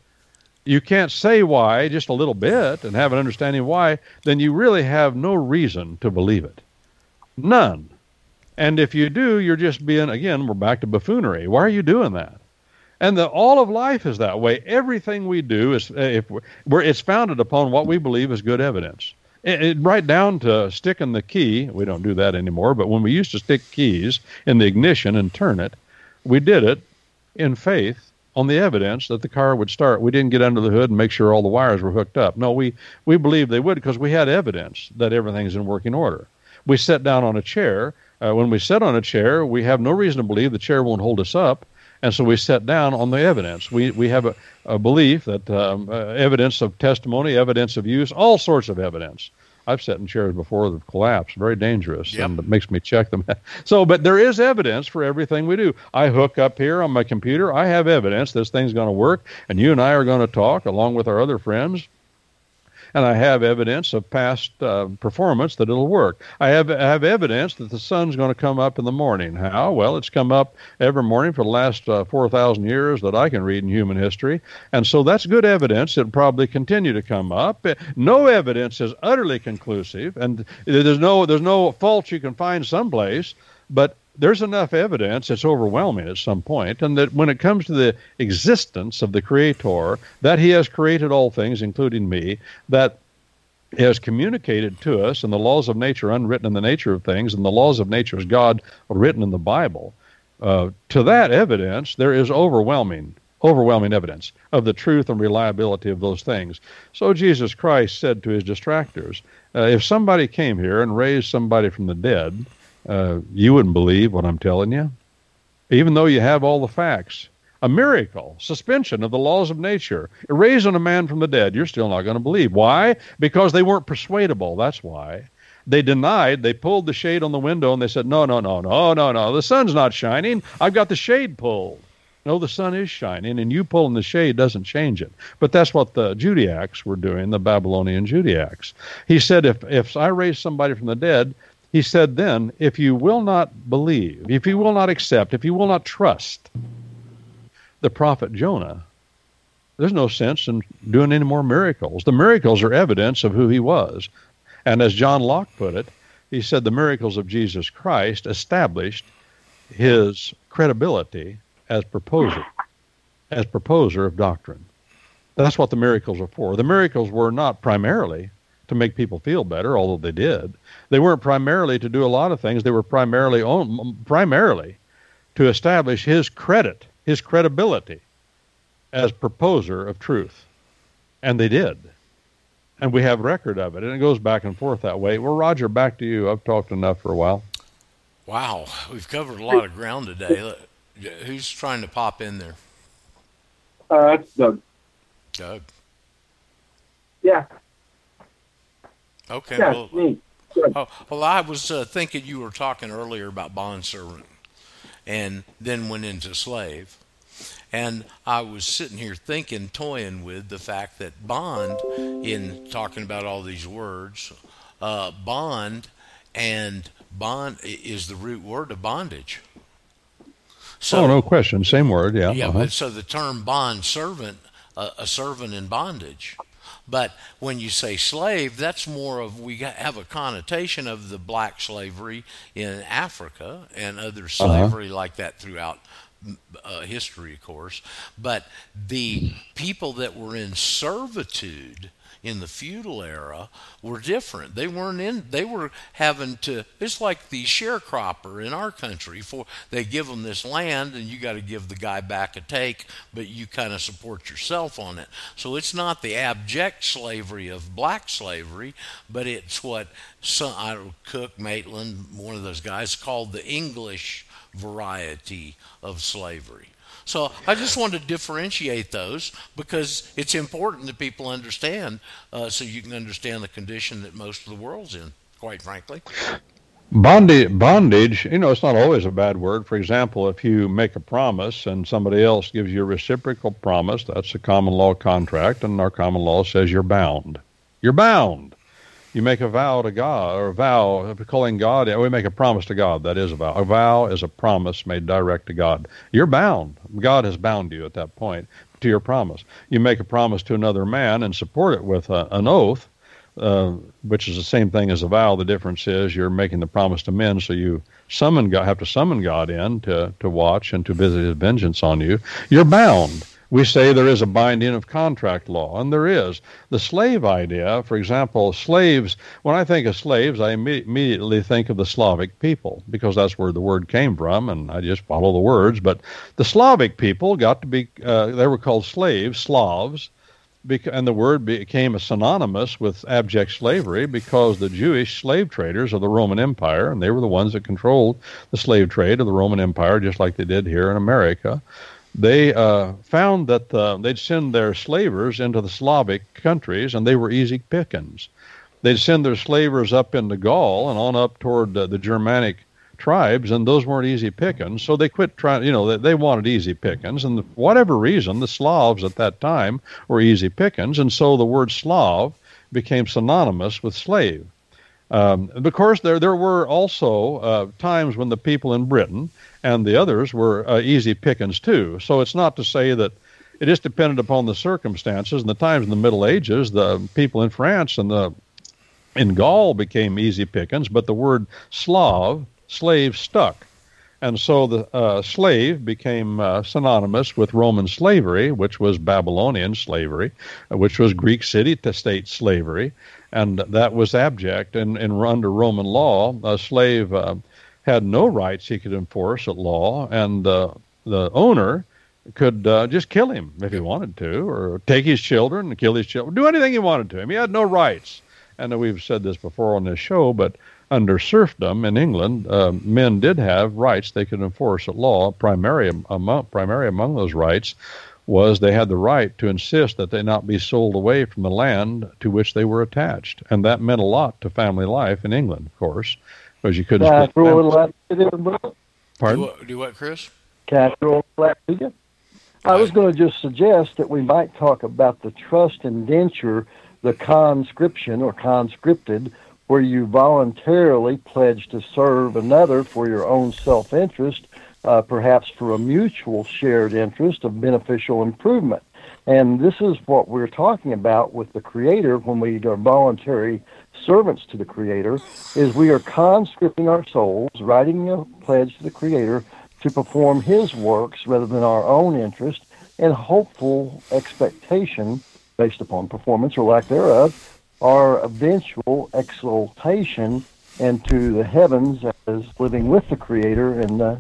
you can't say why just a little bit and have an understanding why, then you really have no reason to believe it. None. And if you do, you're just being, again, we're back to buffoonery. Why are you doing that? And the, all of life is that way. Everything we do is, uh, if we're, it's founded upon what we believe is good evidence. It, it, right down to sticking the key. We don't do that anymore, but when we used to stick keys in the ignition and turn it, we did it in faith on the evidence that the car would start. We didn't get under the hood and make sure all the wires were hooked up. No, we, we believed they would because we had evidence that everything's in working order. We sat down on a chair. Uh, when we sit on a chair, we have no reason to believe the chair won't hold us up. And so we set down on the evidence. We, we have a, a belief that um, uh, evidence of testimony, evidence of use, all sorts of evidence. I've sat in chairs before that have collapsed. Very dangerous, yep. and it makes me check them. so, but there is evidence for everything we do. I hook up here on my computer. I have evidence this thing's going to work, and you and I are going to talk along with our other friends and I have evidence of past uh, performance that it'll work. I have I have evidence that the sun's going to come up in the morning. How? Well, it's come up every morning for the last uh, 4,000 years that I can read in human history, and so that's good evidence. It'll probably continue to come up. No evidence is utterly conclusive, and there's no there's no fault you can find someplace, but there's enough evidence, it's overwhelming at some point, and that when it comes to the existence of the Creator, that He has created all things, including me, that He has communicated to us, and the laws of nature unwritten in the nature of things, and the laws of nature is God written in the Bible. Uh, to that evidence, there is overwhelming, overwhelming evidence of the truth and reliability of those things. So Jesus Christ said to his distractors, uh, if somebody came here and raised somebody from the dead, uh, you wouldn't believe what I'm telling you, even though you have all the facts. A miracle, suspension of the laws of nature, raising a man from the dead, you're still not going to believe. Why? Because they weren't persuadable. That's why. They denied, they pulled the shade on the window and they said, No, no, no, no, no, no. The sun's not shining. I've got the shade pulled. No, the sun is shining, and you pulling the shade doesn't change it. But that's what the Judaix were doing, the Babylonian Judaix. He said, if, if I raise somebody from the dead, he said then, if you will not believe, if you will not accept, if you will not trust the prophet Jonah, there's no sense in doing any more miracles. The miracles are evidence of who he was. And as John Locke put it, he said the miracles of Jesus Christ established his credibility as proposer, as proposer of doctrine. That's what the miracles are for. The miracles were not primarily to make people feel better, although they did. They weren't primarily to do a lot of things. They were primarily on, primarily to establish his credit, his credibility as proposer of truth. And they did. And we have record of it. And it goes back and forth that way. Well, Roger, back to you. I've talked enough for a while. Wow. We've covered a lot of ground today. Who's trying to pop in there? Uh, that's Doug. Doug. Yeah. Okay. Yeah, well, me. Oh, well, I was uh, thinking you were talking earlier about bondservant and then went into slave. And I was sitting here thinking, toying with the fact that bond, in talking about all these words, uh, bond and bond is the root word of bondage. So, oh, no question. Same word, yeah. Yeah, uh-huh. but so the term bond servant, uh, a servant in bondage. But when you say slave, that's more of we have a connotation of the black slavery in Africa and other uh-huh. slavery uh-huh. like that throughout uh, history, of course. But the people that were in servitude in the feudal era were different. They weren't in. They were having to. It's like the sharecropper in our country. For they give them this land, and you got to give the guy back a take, but you kind of support yourself on it. So it's not the abject slavery of black slavery, but it's what some I Cook Maitland, one of those guys, called the English variety of slavery. So I just want to differentiate those because it's important that people understand uh, so you can understand the condition that most of the world's in, quite frankly. Bondage, bondage, you know, it's not always a bad word. For example, if you make a promise and somebody else gives you a reciprocal promise, that's a common law contract, and our common law says you're bound. You're bound you make a vow to God or a vow calling God. We make a promise to God. That is a vow. A vow is a promise made direct to God. You're bound. God has bound you at that point to your promise. You make a promise to another man and support it with a, an oath, uh, which is the same thing as a vow. The difference is you're making the promise to men, so you summon God, have to summon God in to to watch and to visit His vengeance on you. You're bound we say there is a binding of contract law, and there is. The slave idea, for example, slaves, when I think of slaves, I immediately think of the Slavic people because that's where the word came from, and I just follow the words. But the Slavic people got to be, uh, they were called slaves, Slavs, and the word became synonymous with abject slavery because the Jewish slave traders of the Roman Empire, and they were the ones that controlled the slave trade of the Roman Empire, just like they did here in America they uh, found that uh, they'd send their slavers into the Slavic countries, and they were easy pickings. They'd send their slavers up into Gaul and on up toward uh, the Germanic tribes, and those weren't easy pickings. So they quit trying. You know, they, they wanted easy pickings, and for whatever reason, the Slavs at that time were easy pickings, and so the word Slav became synonymous with slave. Um, of course, there there were also uh, times when the people in Britain and the others were uh, easy pickings too. So it's not to say that it is dependent upon the circumstances. And the times in the Middle Ages, the people in France and the in Gaul became easy pickings, but the word Slav, slave, stuck. And so the uh, slave became uh, synonymous with Roman slavery, which was Babylonian slavery, which was Greek city to state slavery, and that was abject. And, and under Roman law, a slave uh, had no rights he could enforce at law, and uh, the owner could uh, just kill him if he wanted to, or take his children and kill his children, do anything he wanted to him. He had no rights. And we've said this before on this show, but under serfdom in England, uh, men did have rights they could enforce at law. Primary among, primary among those rights was they had the right to insist that they not be sold away from the land to which they were attached, and that meant a lot to family life in England, of course. Because you couldn't. Can I throw a little Pardon? Do what, do what, Chris? Can I throw a little I was going to just suggest that we might talk about the trust indenture, the conscription or conscripted, where you voluntarily pledge to serve another for your own self interest, uh, perhaps for a mutual shared interest of beneficial improvement. And this is what we're talking about with the Creator when we are voluntary servants to the Creator, is we are conscripting our souls, writing a pledge to the Creator to perform His works rather than our own interest, and hopeful expectation, based upon performance or lack thereof, our eventual exaltation into the heavens as living with the Creator and uh,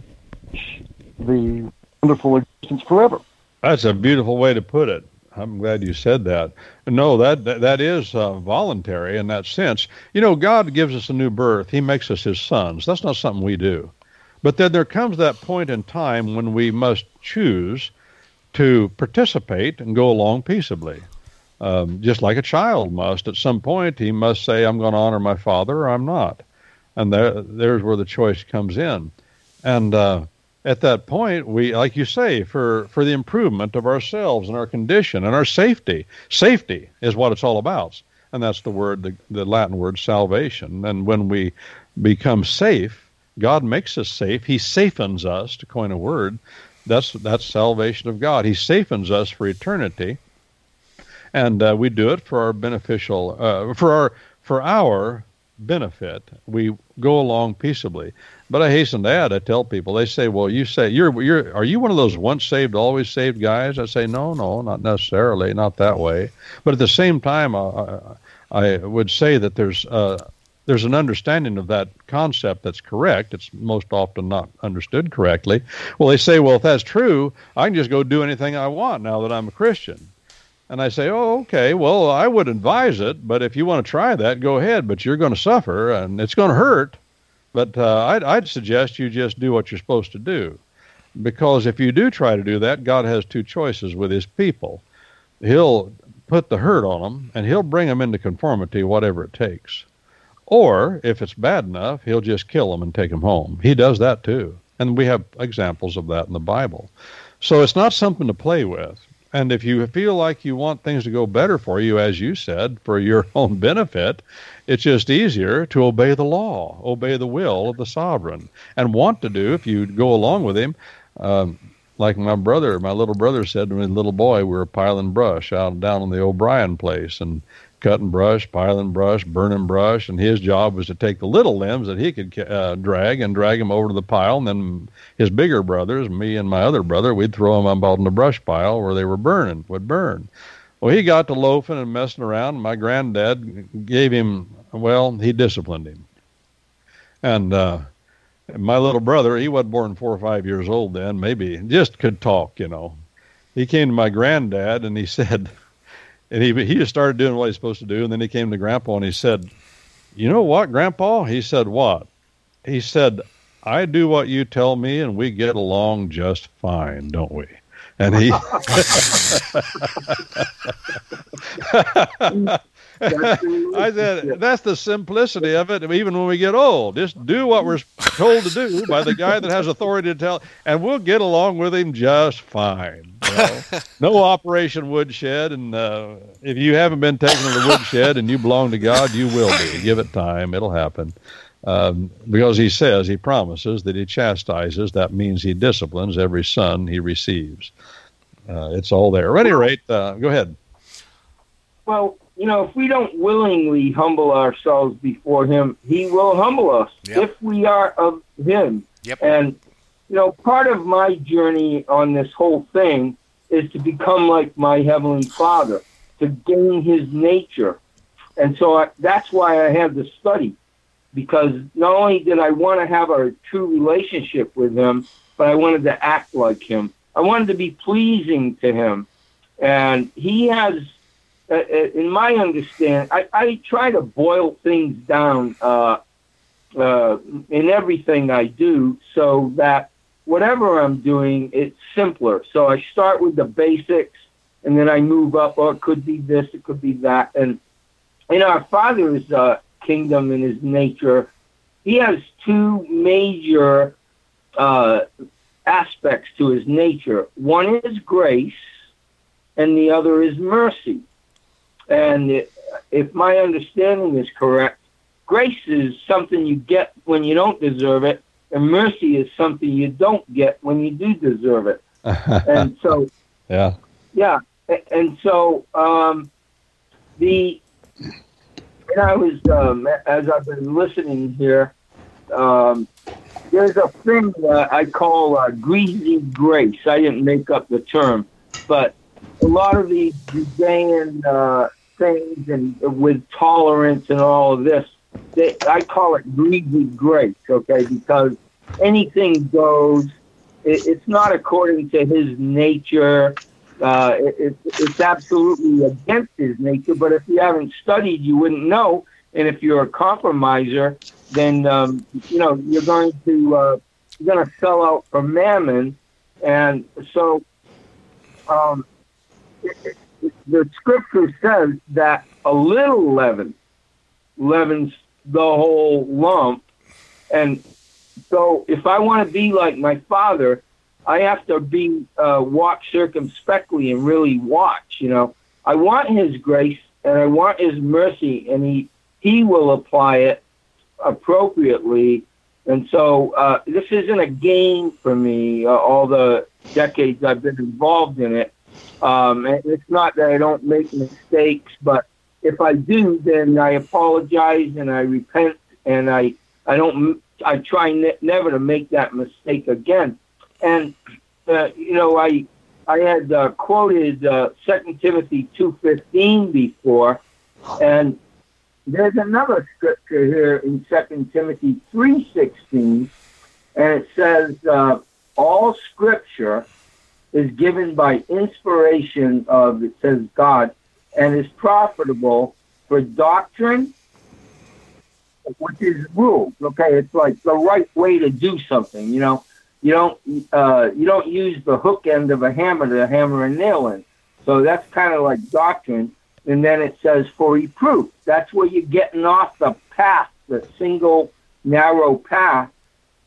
the wonderful existence forever. That's a beautiful way to put it. I'm glad you said that. No, that that, that is uh, voluntary in that sense. You know, God gives us a new birth. He makes us His sons. That's not something we do. But then there comes that point in time when we must choose to participate and go along peaceably. Um, just like a child must. At some point, he must say, I'm going to honor my father or I'm not. And there, there's where the choice comes in. And uh, at that point, we, like you say, for, for the improvement of ourselves and our condition and our safety. Safety is what it's all about. And that's the word, the, the Latin word salvation. And when we become safe, God makes us safe. He safens us, to coin a word. That's, that's salvation of God. He safens us for eternity. And uh, we do it for our beneficial, uh, for our, for our benefit. We go along peaceably. But I hasten to add, I tell people, they say, "Well, you say you're you're are you one of those once saved, always saved guys?" I say, "No, no, not necessarily, not that way." But at the same time, uh, I would say that there's uh, there's an understanding of that concept that's correct. It's most often not understood correctly. Well, they say, "Well, if that's true, I can just go do anything I want now that I'm a Christian." And I say, oh, okay, well, I would advise it, but if you want to try that, go ahead, but you're going to suffer and it's going to hurt. But uh, I'd, I'd suggest you just do what you're supposed to do. Because if you do try to do that, God has two choices with his people. He'll put the hurt on them and he'll bring them into conformity, whatever it takes. Or if it's bad enough, he'll just kill them and take them home. He does that too. And we have examples of that in the Bible. So it's not something to play with. And if you feel like you want things to go better for you, as you said, for your own benefit, it's just easier to obey the law, obey the will of the sovereign, and want to do if you go along with him. Um, like my brother, my little brother said to me, little boy, we were piling brush out down in the O'Brien place, and cutting brush, piling brush, burning brush, and his job was to take the little limbs that he could uh, drag and drag them over to the pile. And then his bigger brothers, me and my other brother, we'd throw them on the brush pile where they were burning, would burn. Well, he got to loafing and messing around. And my granddad gave him, well, he disciplined him. And uh, my little brother, he wasn't born four or five years old then, maybe just could talk, you know. He came to my granddad and he said, and he he just started doing what he's supposed to do. And then he came to Grandpa and he said, "You know what, Grandpa?" He said, "What?" He said, "I do what you tell me, and we get along just fine, don't we?" And he. I said, that's the simplicity of it. Even when we get old, just do what we're told to do by the guy that has authority to tell, and we'll get along with him just fine. You know? no Operation Woodshed, and uh, if you haven't been taken to the woodshed and you belong to God, you will be. Give it time; it'll happen. Um, because he says he promises that he chastises. That means he disciplines every son he receives. Uh, it's all there. At any rate, uh, go ahead. Well, you know, if we don't willingly humble ourselves before Him, He will humble us Yep. if we are of Him. Yep. And, you know, part of my journey on this whole thing is to become like my Heavenly Father, to gain His nature. And so I, that's why I have the study, because not only did I want to have a true relationship with Him, but I wanted to act like Him. I wanted to be pleasing to Him. And He has in my understanding, I, I try to boil things down uh, uh, in everything I do so that whatever I'm doing, it's simpler. So I start with the basics and then I move up. Or it could be this, it could be that. And in our Father's uh, kingdom and His nature, He has two major uh, aspects to His nature. One is grace, and the other is mercy. And if my understanding is correct, grace is something you get when you don't deserve it, and mercy is something you don't get when you do deserve it. and so, yeah, yeah, and so um, the and I was um, as I've been listening here. Um, there's a thing that I call uh, greasy grace. I didn't make up the term, but a lot of these Judean uh, things and with tolerance and all of this, they, I call it greasy grace, okay? Because anything goes. It, it's not according to his nature. Uh, it, it, it's absolutely against his nature. But if you haven't studied, you wouldn't know. And if you're a compromiser, then um, you know you're going to uh, you're going to sell out for mammon. And so, um, the scripture says that a little leaven leavens the whole lump, and so if I want to be like my father, I have to be uh, watch circumspectly and really watch. You know, I want His grace and I want His mercy, and He He will apply it appropriately. And so uh, this isn't a game for me. Uh, all the decades I've been involved in it, um, it's not that I don't make mistakes, but if I do, then I apologize and I repent, and I I don't I try ne- never to make that mistake again. And uh, you know, I I had uh, quoted uh, Second Timothy two fifteen before, and there's another scripture here in Second Timothy three sixteen, and it says, uh, "All Scripture is given by inspiration of it says God, and is profitable for doctrine." Which is rules, okay? It's like the right way to do something, you know you don't uh, you don't use the hook end of a hammer to hammer a nail in. So that's kind of like doctrine. And then it says for reproof. That's where you're getting off the path, the single narrow path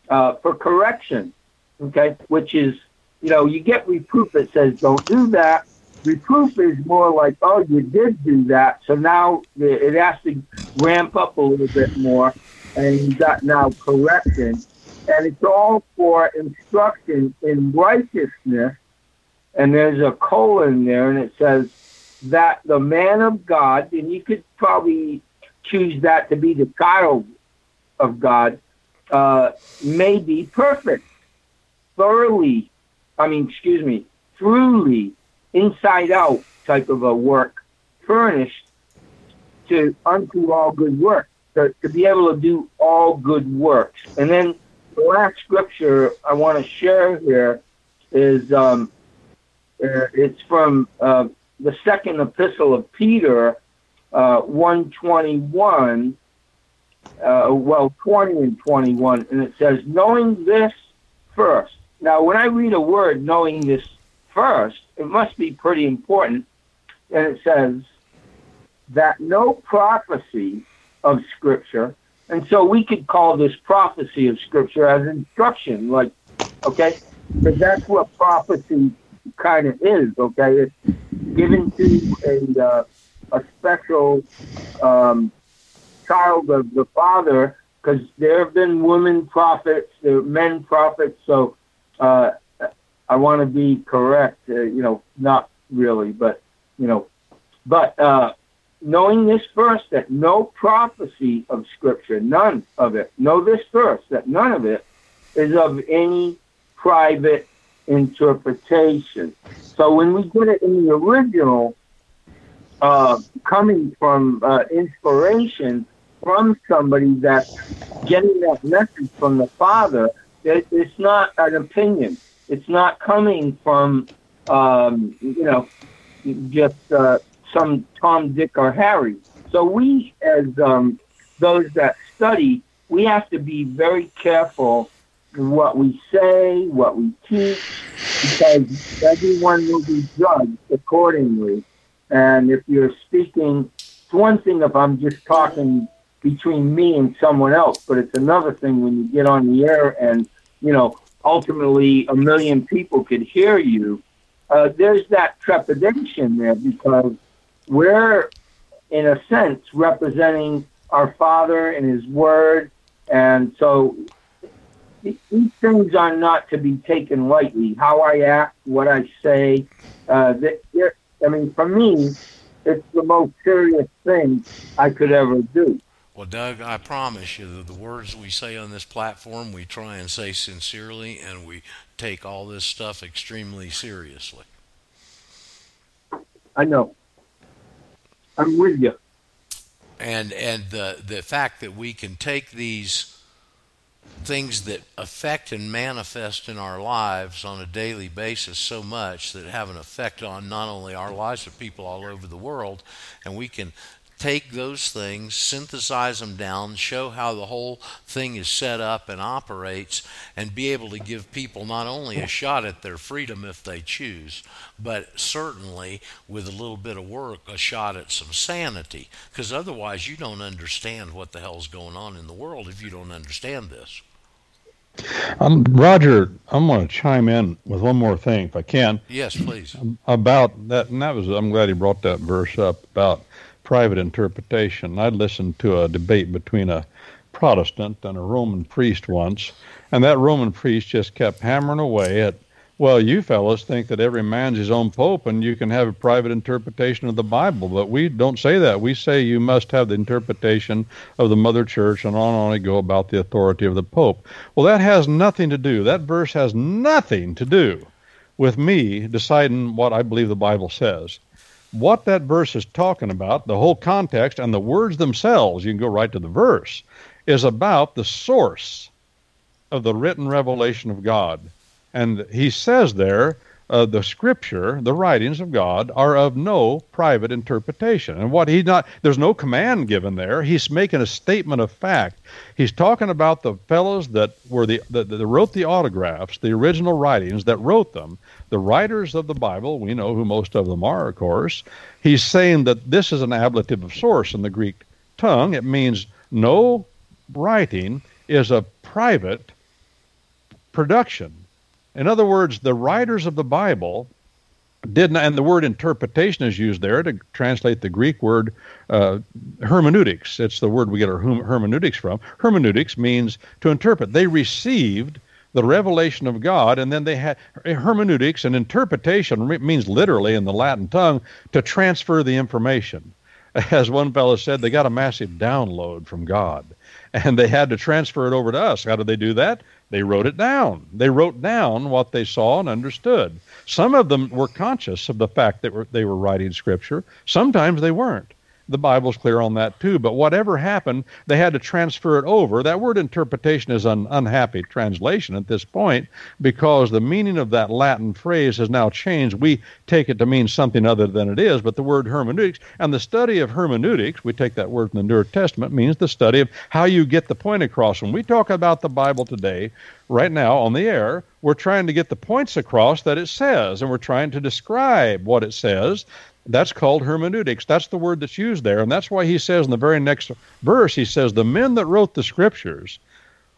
uh, for correction. Okay, which is you know you get reproof that says don't do that. Reproof is more like oh you did do that, so now it has to ramp up a little bit more, and you got now correction and it's all for instruction in righteousness. And there's a colon there, and it says that the man of God, and you could probably choose that to be the child of God, uh, may be perfect, thoroughly, I mean, excuse me, truly, inside out type of a work, furnished to unto all good work, to, to be able to do all good works. And then the last scripture I want to share here is um, uh, it's from uh, the second epistle of Peter, uh, 121, uh, well, 20 and 21, and it says, knowing this first. Now, when I read a word, knowing this first, it must be pretty important. And it says that no prophecy of Scripture and so we could call this prophecy of Scripture as instruction, like, okay? Because that's what prophecy kind of is, okay? It's given to a, uh, a special um, child of the Father, because there have been women prophets, there are men prophets, so uh, I want to be correct, uh, you know, not really, but, you know, but uh, knowing this first, that no prophecy of Scripture, none of it, know this first, that none of it is of any private interpretation. So when we get it in the original, uh, coming from uh, inspiration from somebody that's getting that message from the Father, it, it's not an opinion. It's not coming from, um, you know, just uh, some Tom, Dick, or Harry. So we, as um, those that study, we have to be very careful what we say, what we teach, because everyone will be judged accordingly. And if you're speaking, it's one thing if I'm just talking between me and someone else, but it's another thing when you get on the air and, you know, ultimately a million people could hear you. Uh, there's that trepidation there because we're, in a sense, representing our Father and His Word. And so these things are not to be taken lightly. How I act, what I say. Uh, I mean, for me, it's the most serious thing I could ever do. Well, Doug, I promise you that the words we say on this platform, we try and say sincerely, and we take all this stuff extremely seriously. I know. I'm with you. And and the the fact that we can take these things that affect and manifest in our lives on a daily basis so much that have an effect on not only our lives but people all over the world and we can take those things, synthesize them down, show how the whole thing is set up and operates, and be able to give people not only a shot at their freedom if they choose, but certainly with a little bit of work, a shot at some sanity. Because otherwise, you don't understand what the hell's going on in the world if you don't understand this. Um, Roger, I'm going to chime in with one more thing, if I can. Yes, please. About that, and that was, I'm glad he brought that verse up about private interpretation. I listened to a debate between a Protestant and a Roman priest once, and that Roman priest just kept hammering away at well, you fellows think that every man's his own pope and you can have a private interpretation of the Bible, but we don't say that. We say you must have the interpretation of the Mother Church and on and on go about the authority of the pope. Well, that has nothing to do, that verse has nothing to do with me deciding what I believe the Bible says. What that verse is talking about, the whole context and the words themselves, you can go right to the verse, is about the source of the written revelation of God. And he says there, uh, the scripture, the writings of God, are of no private interpretation. And what he's not, there's no command given there. He's making a statement of fact. He's talking about the fellows that were the that, that wrote the autographs, the original writings that wrote them, the writers of the Bible. We know who most of them are, of course. He's saying that this is an ablative of source in the Greek tongue. It means no writing is a private production in other words, the writers of the Bible did not, and the word interpretation is used there to translate the Greek word uh, hermeneutics. It's the word we get our hermeneutics from. Hermeneutics means to interpret. They received the revelation of God, and then they had hermeneutics and interpretation means literally in the Latin tongue to transfer the information. As one fellow said, they got a massive download from God, and they had to transfer it over to us. How did they do that? They wrote it down. They wrote down what they saw and understood. Some of them were conscious of the fact that they were writing scripture. Sometimes they weren't. The Bible's clear on that too. But whatever happened, they had to transfer it over. That word interpretation is an unhappy translation at this point because the meaning of that Latin phrase has now changed. We take it to mean something other than it is. But the word hermeneutics and the study of hermeneutics, we take that word from the New Testament, means the study of how you get the point across. When we talk about the Bible today, right now on the air, we're trying to get the points across that it says, and we're trying to describe what it says that's called hermeneutics. That's the word that's used there. And that's why he says in the very next verse, he says, The men that wrote the scriptures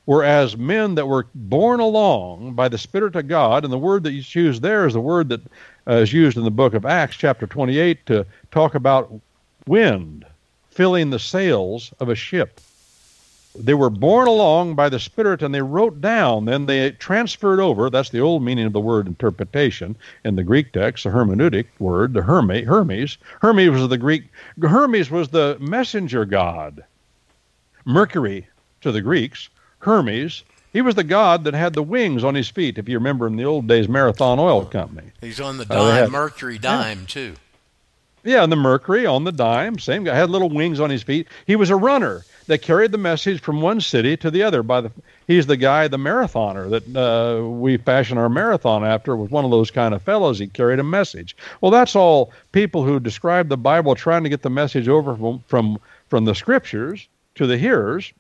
were as men that were borne along by the Spirit of God. And the word that you choose there is the word that uh, is used in the book of Acts, chapter 28, to talk about wind filling the sails of a ship they were borne along by the Spirit and they wrote down, then they transferred over. That's the old meaning of the word interpretation in the Greek text, the hermeneutic word, the Hermes. Hermes, Hermes was the Greek, Hermes was the messenger god. Mercury to the Greeks, Hermes, he was the god that had the wings on his feet, if you remember in the old days, Marathon Oil Company. He's on the uh, dime, uh, had, Mercury dime, yeah. too. Yeah, and the Mercury on the dime, same guy, had little wings on his feet. He was a runner that carried the message from one city to the other. By the he's the guy, the marathoner that uh, we fashion our marathon after was one of those kind of fellows. He carried a message. Well, that's all people who describe the Bible trying to get the message over from from from the scriptures to the hearers.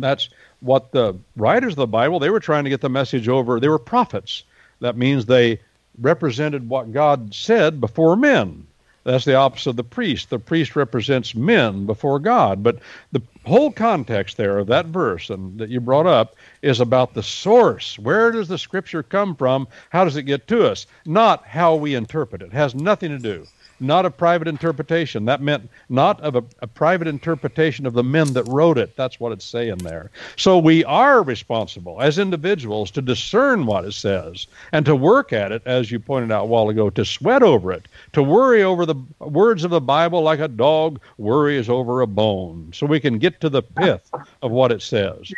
That's what the writers of the Bible they were trying to get the message over. They were prophets. That means they represented what God said before men. That's the opposite of the priest. The priest represents men before God. But the whole context there of that verse and that you brought up is about the source. Where does the scripture come from? How does it get to us? Not how we interpret it. it has nothing to do not a private interpretation. That meant not of a, a, private interpretation of the men that wrote it. That's what it's saying there. So we are responsible as individuals to discern what it says and to work at it, as you pointed out a while ago, to sweat over it, to worry over the words of the Bible like a dog worries over a bone, so we can get to the pith of what it says.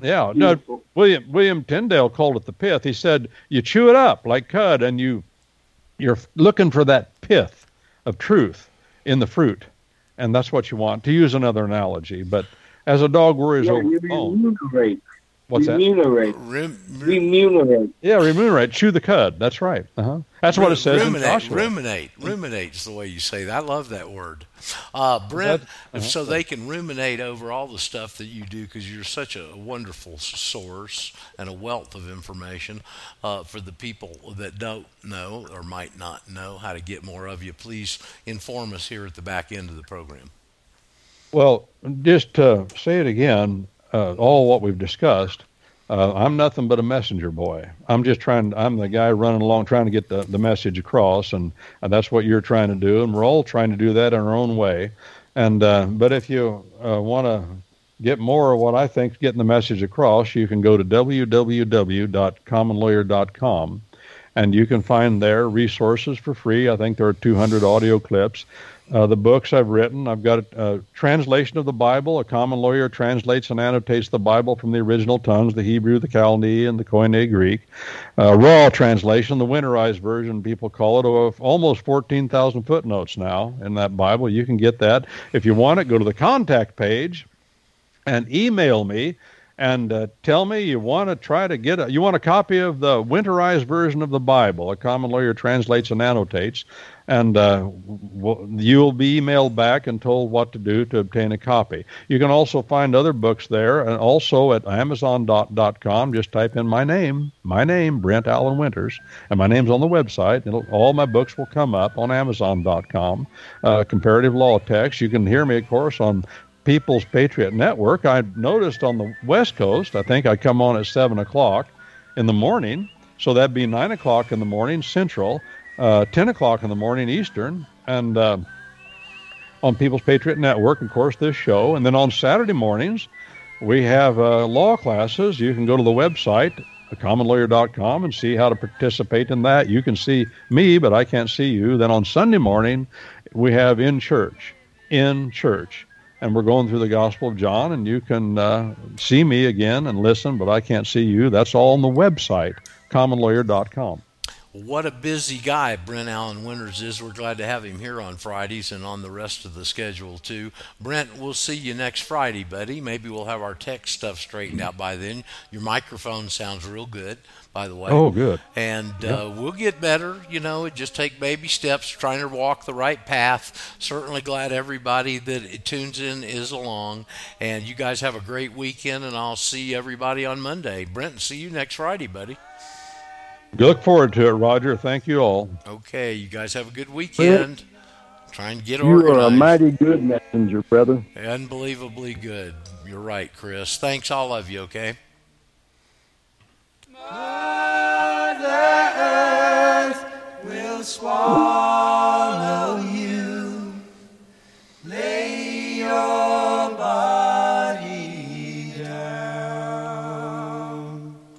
Yeah, no, William William Tyndale called it the pith. He said you chew it up like cud, and you you're looking for that pith of truth in the fruit, and that's what you want. To use another analogy, but as a dog worries yeah, over, oh, What's remunerate. that? Rem, remunerate. Yeah, remunerate. Chew the cud. That's right. Uh-huh. That's what it says ruminate, in Ruminate. Ruminate is the way you say that. I love that word. Uh, Brent, uh-huh. so they can ruminate over all the stuff that you do because you're such a wonderful source and a wealth of information uh, for the people that don't know or might not know how to get more of you. Please inform us here at the back end of the program. Well, just to say it again, uh, all what we've discussed Uh, I'm nothing but a messenger boy. I'm just trying. I'm the guy running along trying to get the, the message across, and, and that's what you're trying to do, and we're all trying to do that in our own way. And uh, but if you uh, want to get more of what I think getting the message across, you can go to www.commonlawyer.com and you can find there resources for free. I think there are 200 audio clips. Uh, the books I've written, I've got a, a, translation of the Bible. A common lawyer translates and annotates the Bible from the original tongues, the Hebrew, the Chaldean, and the Koine Greek. Uh, raw translation, the winterized version, people call it, of almost 14,000 footnotes now in that Bible. You can get that. If you want it, go to the contact page and email me and uh, tell me you want to try to get a you want a copy of the winterized version of the Bible. A common lawyer translates and annotates, and uh, you'll be emailed back and told what to do to obtain a copy. You can also find other books there, and also at Amazon.com. Just type in my name, my name, Brent Allen Winters, and my name's on the website. It'll, all my books will come up on Amazon.com. Uh, comparative law text. You can hear me, of course, on People's Patriot Network. I noticed on the West Coast, I think I come on at 7 o'clock in the morning. So that'd be 9 o'clock in the morning Central, uh, 10 o'clock in the morning Eastern, and uh, on People's Patriot Network, of course, this show. And then on Saturday mornings, we have uh, law classes. You can go to the website, commonlawyer.com, and see how to participate in that. You can see me, but I can't see you. Then on Sunday morning, we have in church. In church and we're going through the Gospel of John, and you can uh, see me again and listen, but I can't see you. That's all on the website, commonlawyer.com. What a busy guy Brent Allen Winters is. We're glad to have him here on Fridays and on the rest of the schedule, too. Brent, we'll see you next Friday, buddy. Maybe we'll have our tech stuff straightened out by then. Your microphone sounds real good by the way. Oh, good. And uh, we'll get better. You know, just take baby steps, trying to walk the right path. Certainly glad everybody that tunes in is along. And you guys have a great weekend, and I'll see everybody on Monday. Brent, see you next Friday, buddy. Look forward to it, Roger. Thank you all. Okay, you guys have a good weekend. Try and get you organized. You are a mighty good messenger, brother. Unbelievably good. You're right, Chris. Thanks, all of you. Okay. Mother Earth will swallow you. Lay your